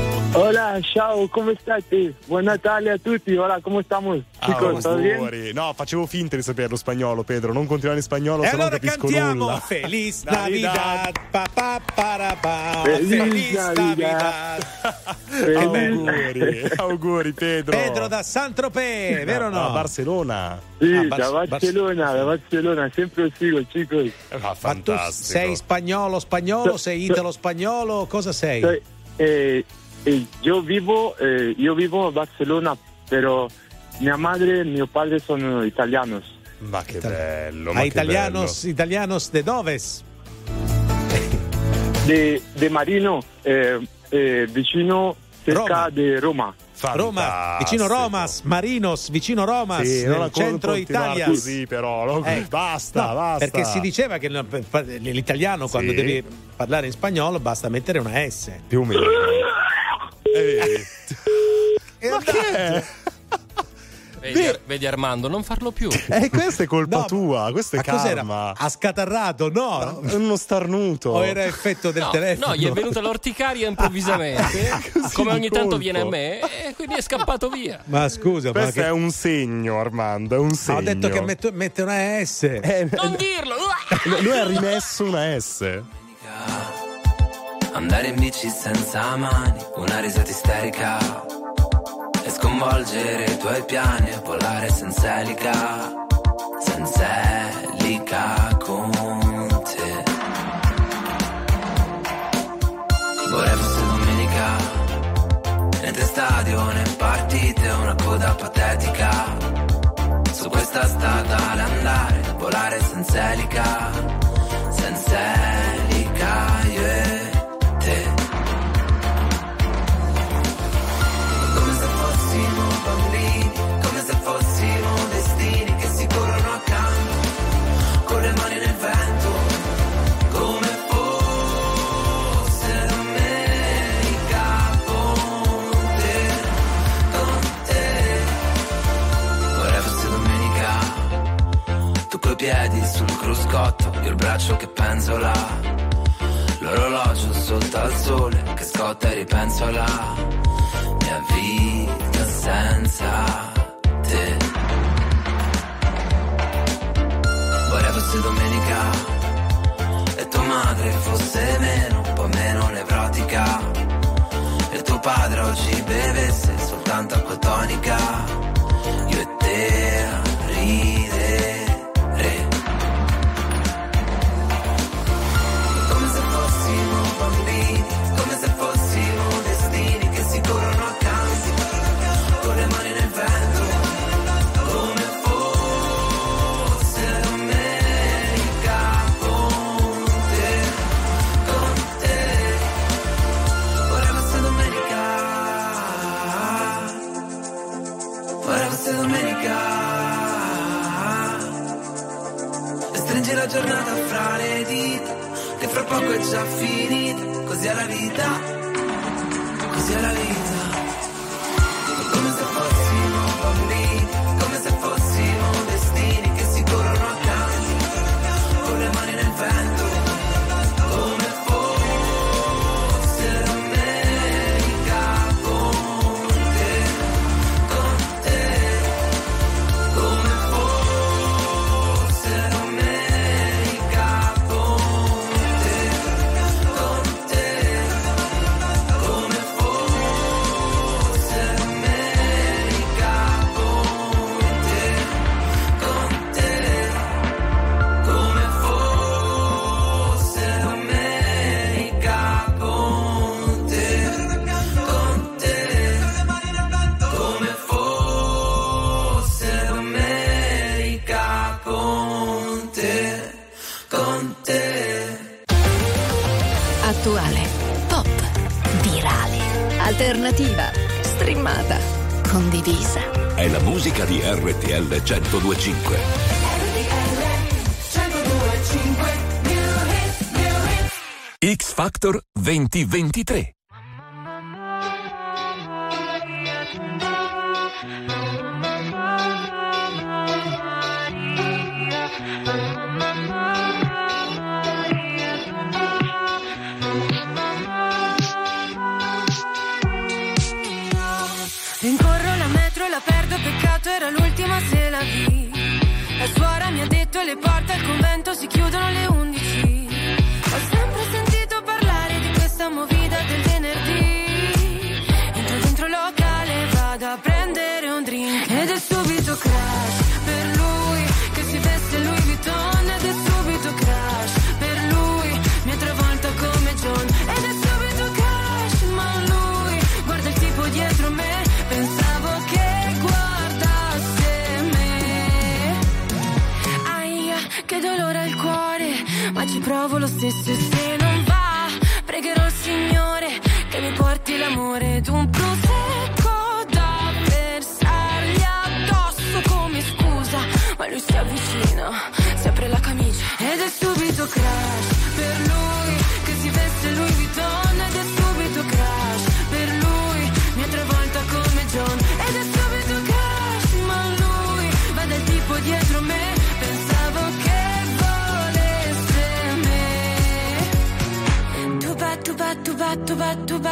Hola, ciao, come state? Buon Natale a tutti, hola, come stiamo? Chicos, ¿todo bien? auguri. No, facevo finta di saperlo spagnolo, Pedro. Non continuare in spagnolo, E se allora non capisco cantiamo nulla. Feliz Navidad. Pa, pa, para, pa. Feliz Feliz Navidad. Navidad. auguri, auguri Pedro. Pedro da Saint-Tropez, vero o no? A Barcellona. Sì, Ah, da Bar- Barcellona, da Barcellona, sempre lo sigo, chicos. Ah, fantastico. sei spagnolo, spagnolo, sei italo-spagnolo, cosa sei? Eh, eh, io, vivo, eh, io vivo a Barcellona, però mia madre e mio padre sono italianos. Ma che bello, A ma che italianos, italianos de doves? De, de Marino, eh, eh, vicino cerca Roma. di Roma. Roma, vicino Romas, Marinos, vicino Romas, Sì, non nel centro Italia. così però, no? Eh, basta, no, basta. Perché si diceva che l'italiano quando Sì. devi parlare in spagnolo basta mettere una S. Più o meno. Eh, Ma che? Vedi, Ar- vedi Armando, non farlo più. Eh, questa è colpa No, tua, questo è Ma cos'era? karma. Ha scatarrato? No, È uno starnuto. o era effetto del No, telefono? no, gli è venuta l'orticaria improvvisamente, come ogni tanto colpo. viene a me, e quindi è scappato via. Ma scusa, ma Questo che... è un segno, Armando, è un segno. ho detto che metto- mette una S. Eh, Non dirlo! lui ha rimesso una S. Andare in bici senza mani, una risata isterica E sconvolgere i tuoi piani e volare senza elica. Senza elica con te. Vorrei fosse domenica Niente stadio né partite, una coda patetica. Su questa strada andare, volare senza elica. Senza elica penzola. L'orologio sotto al sole che scotta e ripenso alla mia vita senza te. Vorrei fosse domenica e tua madre fosse meno, un po' meno nevrotica. E tuo padre oggi bevesse soltanto acqua tonica. Io e te a poco è già finita, così è la vita, Factor 2023.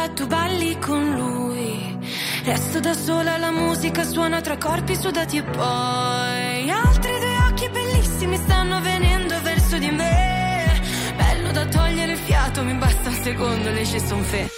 Ba tu ba tu balli con lui. Resto da sola, la musica suona tra corpi sudati e poi altri due occhi bellissimi stanno venendo verso di me. Bello da togliere il fiato, mi basta un secondo, le ci son fe.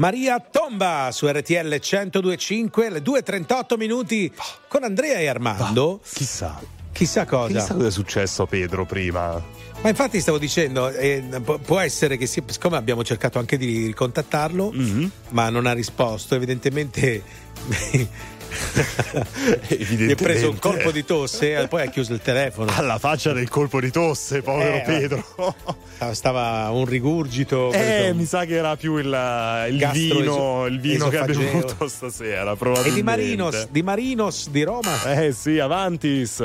Maria Tomba su RTL 1025, le 2.38 minuti con Andrea e Armando. Chissà. Chissà cosa. Chissà cosa è successo a Pedro prima. Ma infatti stavo dicendo, eh, pu- può essere che siccome abbiamo cercato anche di ricontattarlo, Mhm. ma non ha risposto, evidentemente gli è preso un colpo di tosse e poi ha chiuso il telefono. Alla faccia del colpo di tosse, povero Eh, Pedro. Stava- Stava un rigurgito. Eh, questo- mi sa che era più il, il Gastro vino, il vino che abbiamo esofageo. avuto stasera. E di Marinos, di Marinos di Roma. Eh sì, avantis.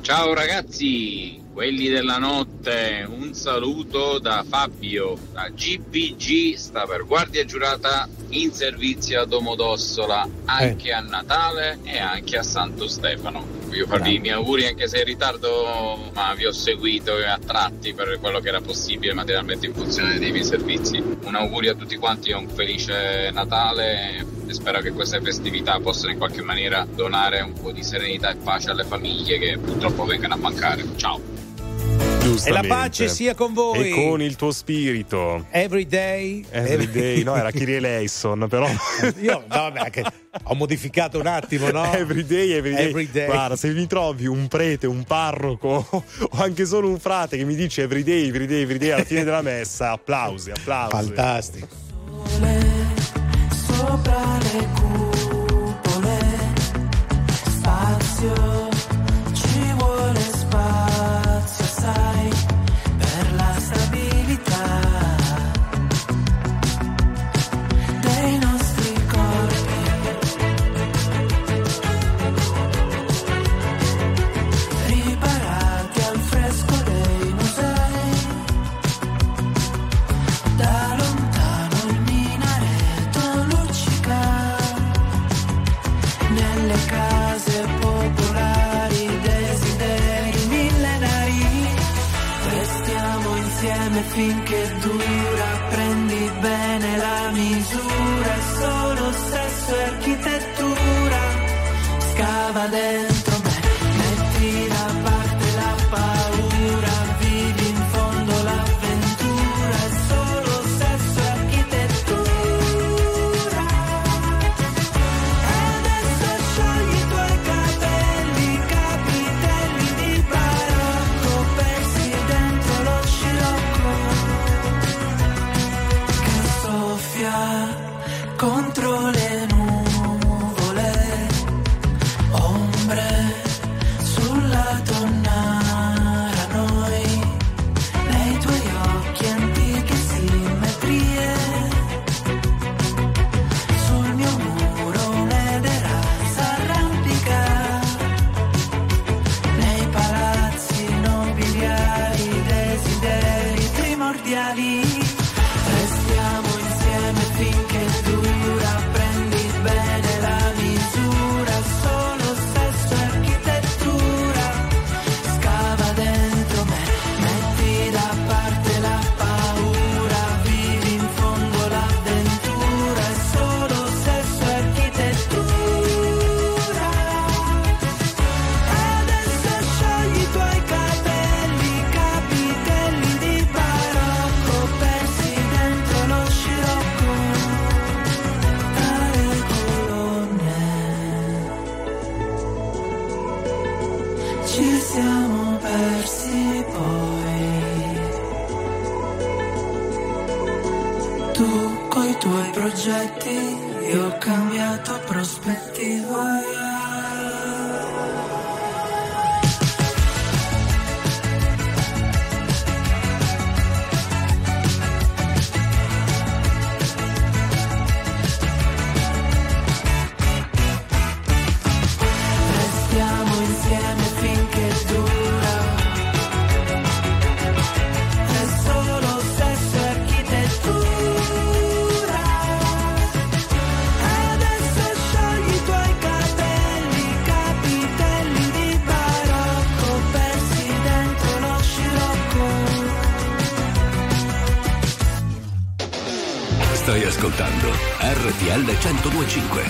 Ciao ragazzi, quelli della notte, un saluto da Fabio, da GPG, sta per Guardia Giurata in servizio a Domodossola anche a Natale e anche a Santo Stefano. Voglio farvi i miei auguri anche se in ritardo, ma vi ho seguito a tratti per quello che era possibile materialmente in funzione dei miei servizi. Un augurio a tutti quanti e un felice Natale e spero che queste festività possano in qualche maniera donare un po' di serenità e pace alle famiglie che purtroppo vengano a mancare. Ciao! E la pace sia con voi. E con il tuo spirito. Every day. Every day, no, era Kyrie Leison, però. Io, no, vabbè, che ho modificato un attimo, no? Every day, every day. Every day. Guarda, se mi trovi un prete, un parroco o anche solo un frate che mi dice every day, every day, every day alla fine della messa, applausi, applausi. Fantastico. sopra le cupole. Spazio, 1025.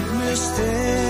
mistake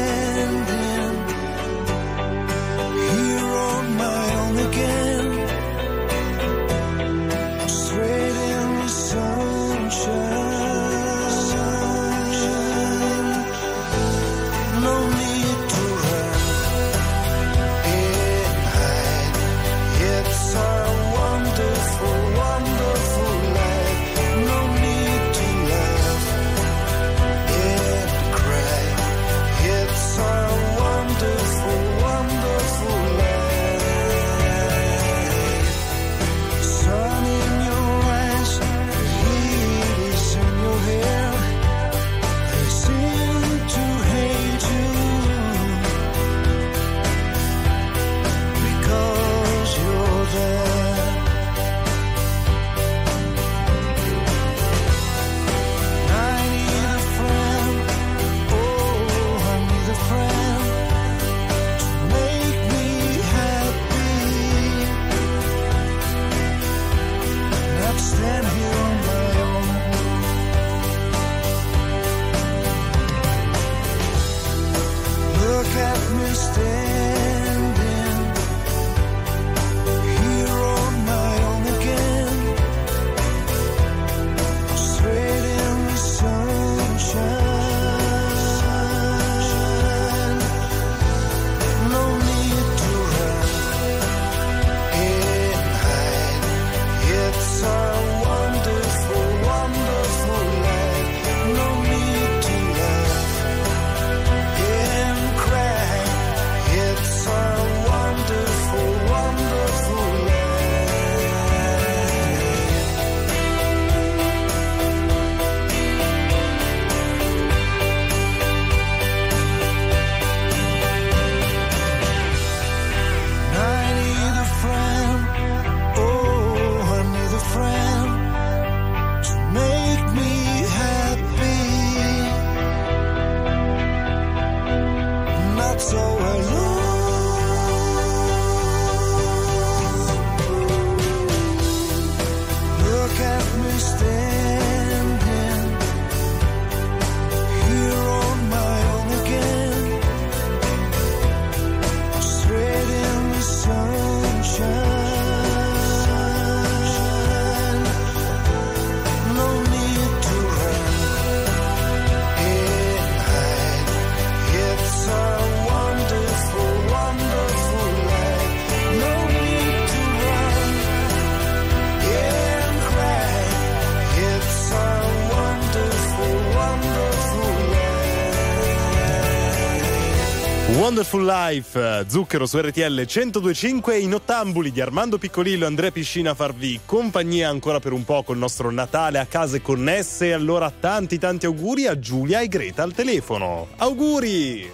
Wonderful Life, Zucchero su RTL 1025 in ottambuli di Armando Piccolillo e Andrea Piscina a farvi compagnia ancora per un po' col nostro Natale a case connesse. Allora tanti tanti auguri a Giulia e Greta al telefono. Auguri!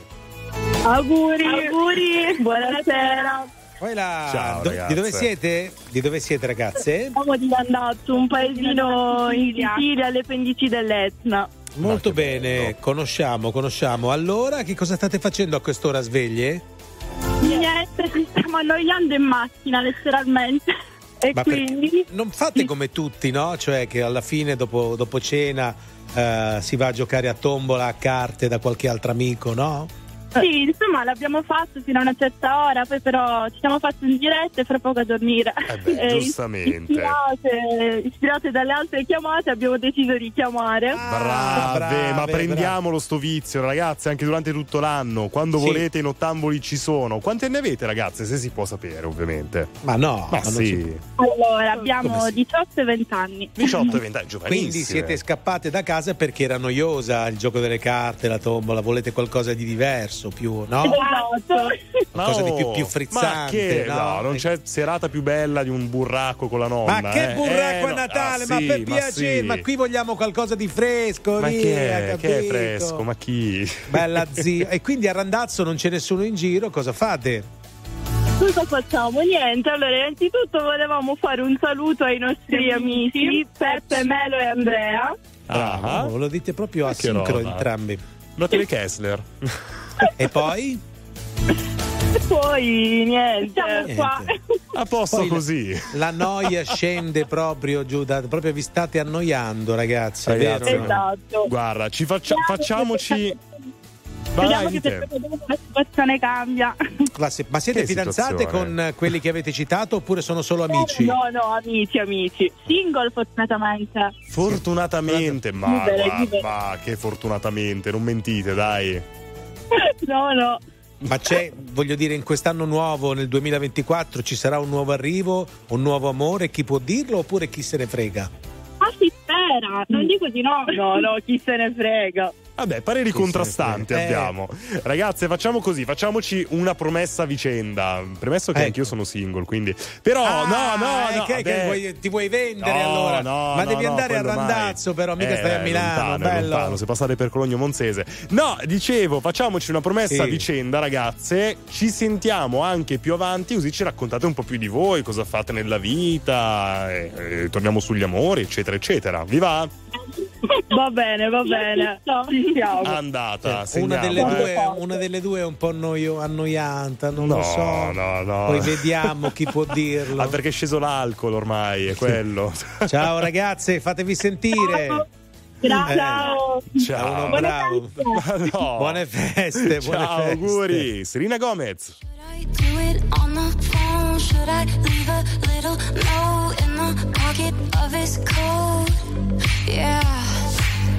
Auguri, auguri, buonasera. La- Ciao, do- di dove siete? Di dove siete ragazze? Siamo di Landazzo, un paesino in Sicilia alle pendici dell'Etna. Molto bene, conosciamo, conosciamo. Allora, che cosa state facendo a quest'ora sveglie? Niente, ci stiamo annoiando in macchina letteralmente. E Ma quindi non fate come tutti, no? Cioè che alla fine, dopo, dopo cena, eh, si va a giocare a tombola, a carte da qualche altro amico, no? Sì, insomma l'abbiamo fatto fino a una certa ora, poi però ci siamo fatti in diretta e fra poco a dormire. beh, E giustamente. Ispirate, ispirate dalle altre chiamate abbiamo deciso di chiamare. Brave, brave, ma prendiamolo sto vizio, ragazze, anche durante tutto l'anno. Quando Sì. volete, in ottamboli ci sono. Quanti anni avete, ragazze? Se si può sapere, ovviamente. Ma no, ma ma sì. Allora, abbiamo Come si- 18 e 20 anni. 18 e 20 anni, giovanissime. Quindi siete scappate da casa perché era noiosa il gioco delle carte, la tombola, volete qualcosa di diverso, più, no? Esatto. Qualcosa di più, più Ma frizzante, che? no? No, non c'è serata più bella di un burracco con la nonna. Ma che eh. burracco Eh, a no, Natale, ah, ma sì, per piacere, sì. ma qui vogliamo qualcosa di fresco, Ma via, che è? Che è fresco? Ma chi? Bella zia. E quindi a Randazzo non c'è nessuno in giro, cosa fate? Cosa facciamo? Niente, allora innanzitutto volevamo fare un saluto ai nostri amici Peppe, Melo e Andrea. Bravo, Ah. lo dite proprio a sincro entrambi. Natalie Kessler. E poi? E poi niente. Niente. qua. A posto Poi la- così. La noia scende proprio giù, da, proprio vi state annoiando ragazzi, è Ragazzi, vero? Esatto. Guarda, ci faccia- facciamoci. Vai, che per poco dopo la situazione cambia. La se- Ma siete Che fidanzate situazione? con eh, quelli che avete citato oppure sono solo amici? No, no, amici, amici. Single fortunatamente. Fortunatamente, ma, Libere, ma- libere. ma che fortunatamente, non mentite, dai. No, no. Ma c'è, voglio dire, in quest'anno nuovo, nel 2024, ci sarà un nuovo arrivo, un nuovo amore? Chi può dirlo oppure chi se ne frega? Ma si spera, non dico di no. No, no, chi se ne frega. Vabbè, pareri ne contrastanti frega. Eh. abbiamo. Ragazze, facciamo così, facciamoci una promessa a vicenda. Premesso che Ecco. anch'io sono single, quindi. Però, Ah, no, no, eh, no. che- che vuoi- ti vuoi vendere No, allora? no, Ma no, devi no, andare a quello mai. Randazzo, però, mica Eh, stai a Milano, lontano, bello. lontano, se passate per Cologno Monzese. No, dicevo, facciamoci una promessa Sì. a vicenda, ragazze. Ci sentiamo anche più avanti, così ci raccontate un po' più di voi, cosa fate nella vita, e, e torniamo sugli amori, eccetera, eccetera. Vi va? Va bene, va bene. Ci siamo. Andata. una, segniamo, delle due, una delle due è un po' annoio- annoianta, non No, lo so. no, no. Poi vediamo chi può dirlo. Ah, perché è sceso l'alcol ormai, è quello. Ciao ragazze, fatevi sentire. Grazie. Eh, Ciao. Ciao. Buone bravo. Ma no. Buone feste, buone Ciao, feste. auguri. Serena Gomez. Should I leave a little note in the pocket of his coat? Yeah.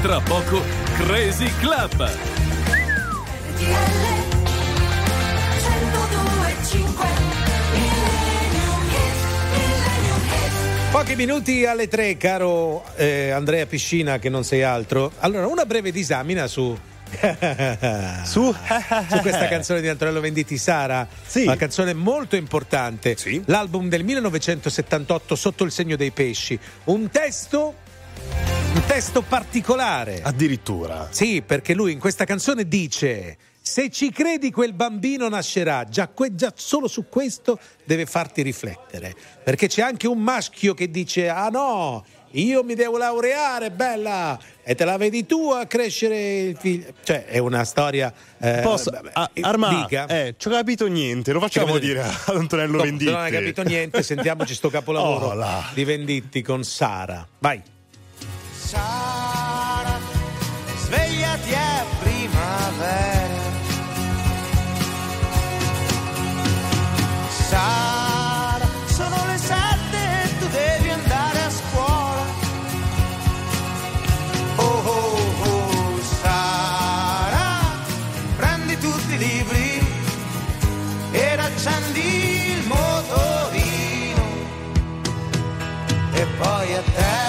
tra poco Crazy Club. Pochi minuti alle tre, caro eh, Andrea Piscina, che non sei altro. Allora, una breve disamina su. su? su questa canzone di Antonello Venditti Sara, una canzone molto importante. L'album del 1978 Sotto il segno dei pesci. Un testo un testo particolare. Addirittura. Sì, perché lui in questa canzone dice: Se ci credi, quel bambino nascerà. Già, que- già solo su questo deve farti riflettere. Perché c'è anche un maschio che dice: Ah no, io mi devo laureare, bella! E te la vedi tu a crescere il figlio. Cioè, è una storia. eh, Posso, vabbè, ah, eh, Arma, dica. eh, ci ho capito niente, lo facciamo Che dire capito- ad Antonello No, Venditti. non hai capito niente, sentiamoci sto capolavoro Oh, di Venditti con Sara. Vai. Sara, svegliati è primavera. Sara, sono le sette e tu devi andare a scuola. Oh oh oh, Sara, prendi tutti i libri ed accendi il motorino. E poi attenta,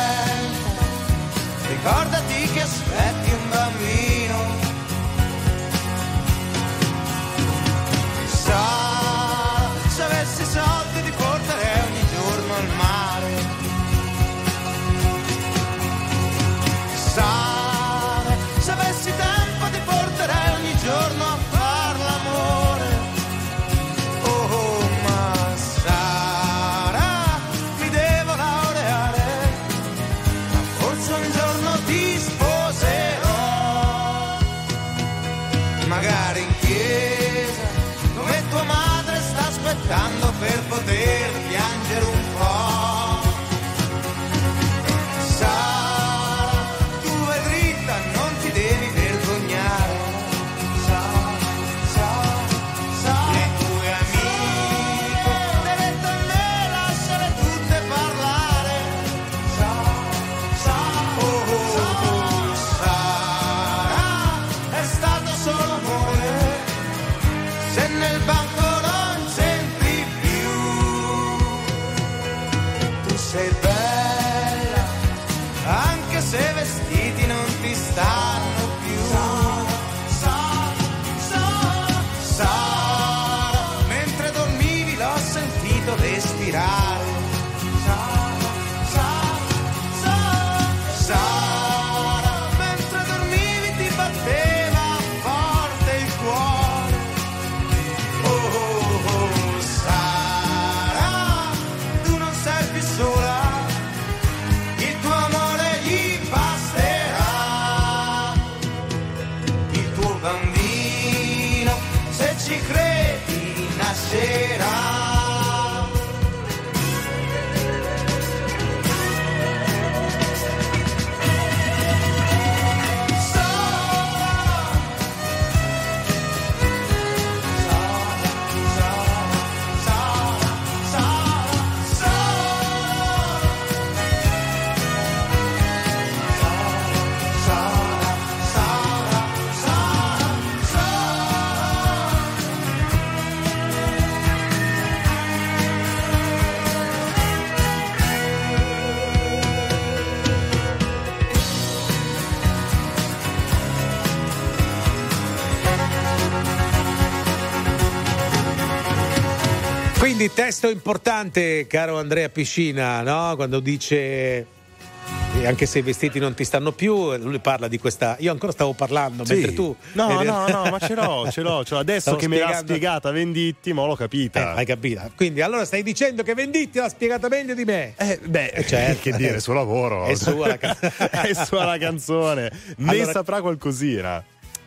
ricordati che Quindi testo importante, caro Andrea Piscina, no? Quando dice eh, anche se i vestiti non ti stanno più, lui parla di questa. Io ancora stavo parlando, Sì. mentre tu. No, no, no, ma ce l'ho, ce l'ho, ce l'ho. Adesso Stavo che me l'ha spiegando- spiegata Venditti, ma l'ho capita. Eh, hai capito? Quindi allora stai dicendo che Venditti l'ha spiegata meglio di me? Eh, beh, certo. che dire, il suo lavoro. È sua la canzone. È sua la canzone. Ne Allora- saprà qualcosina.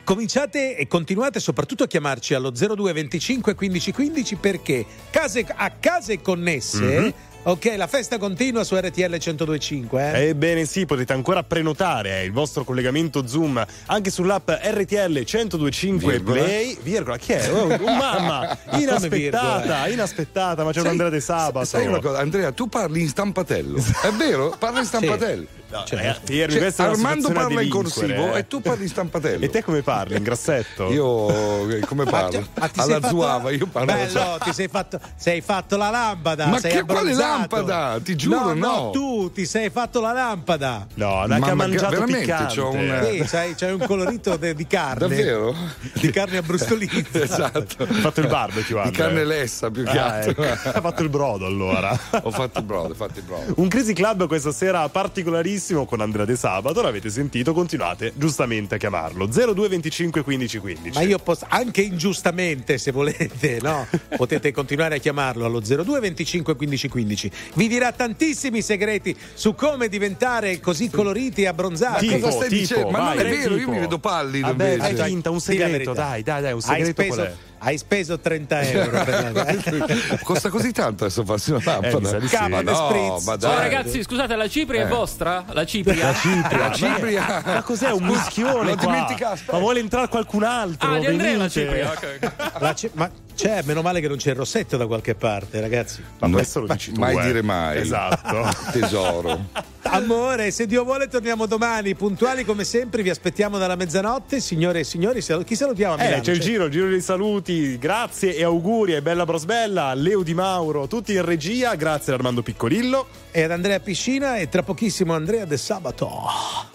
Cominciate e continuate soprattutto a chiamarci allo 02 25 15 15 perché case, a case connesse, Mhm. ok, la festa continua su RTL 1025. Eh? Ebbene sì, potete ancora prenotare eh, il vostro collegamento Zoom anche sull'app RTL 1025 Virgola. Play. Virgola, chi è? Oh, oh, mamma, inaspettata, inaspettata, ma c'è un Sai- Andrea De Sabato. Sai una cosa, Andrea, tu parli in stampatello. È vero? Parli in stampatello. No, Cioè, ragazzi, Fermi, Cioè, Armando parla in corsivo eh. e tu parli in stampatello. E te come parli? In grassetto? Io eh, come parlo? Ma ti sei Alla fatto- zuava, io parlo Bello, ti sei fatto, sei fatto la lampada. Ma sei che- quale lampada? Ti giuro, no. tu ti sei fatto la lampada. No, dai, Ma che ha mangiato veramente piccante. c'ho un- Sì, c'hai, c'hai un colorito de- di carne. Davvero? Di carne abbrustolita. esatto. Ha fatto il barbecue, Di carne lessa più che Ah, altro. ecco. Ha fatto il brodo allora. Ho fatto il brodo, ho fatto il brodo. Un Crazy Club questa sera particolarissimo con Andrea De Sabato, l'avete sentito, continuate giustamente a chiamarlo 0225 15 15. Ma io posso, anche ingiustamente, se volete, no? Potete continuare a chiamarlo allo 02 25 15 15. Vi dirà tantissimi segreti su come diventare così coloriti e abbronzati. Tipo, cosa stai tipo, dicendo? Ma non vai, è vero, io tipo. mi vedo pallido Vabbè, invece. fai finta, un segreto, dai, dai, dai, un Hai segreto speso, qual è? Hai speso 30 euro per la... Costa così tanto adesso farsi una lampada? Eh, sa di sì. Ma no, ma Oh, dai. ragazzi, scusate, la Cipria Eh. è vostra? La Cipria? La Cipria, La ma- Cipria. Ma cos'è un mischione L'ho dimenticato. Ma vuole entrare qualcun altro? Ah, di Andrea la. Cipria. ok, ok. La ci- ma c'è, meno male che non c'è il rossetto da qualche parte, ragazzi. Ma questo lo dici tu, mai eh. dire mai. Esatto. Tesoro. Amore, se Dio vuole torniamo domani, puntuali come sempre, vi aspettiamo dalla mezzanotte. Signore e signori, chi salutiamo a Eh, Milano? c'è il C'è- giro, il giro dei saluti. Grazie e auguri a Bella Brosbella, a Leo Di Mauro, tutti in regia. Grazie ad Armando Piccolillo. E ad Andrea Piscina e tra pochissimo Andrea De Sabato.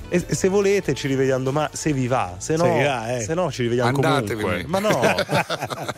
E se volete ci rivediamo domani, se vi va. Se no, Se va, eh. se no ci rivediamo Andatevene. comunque. Ma no.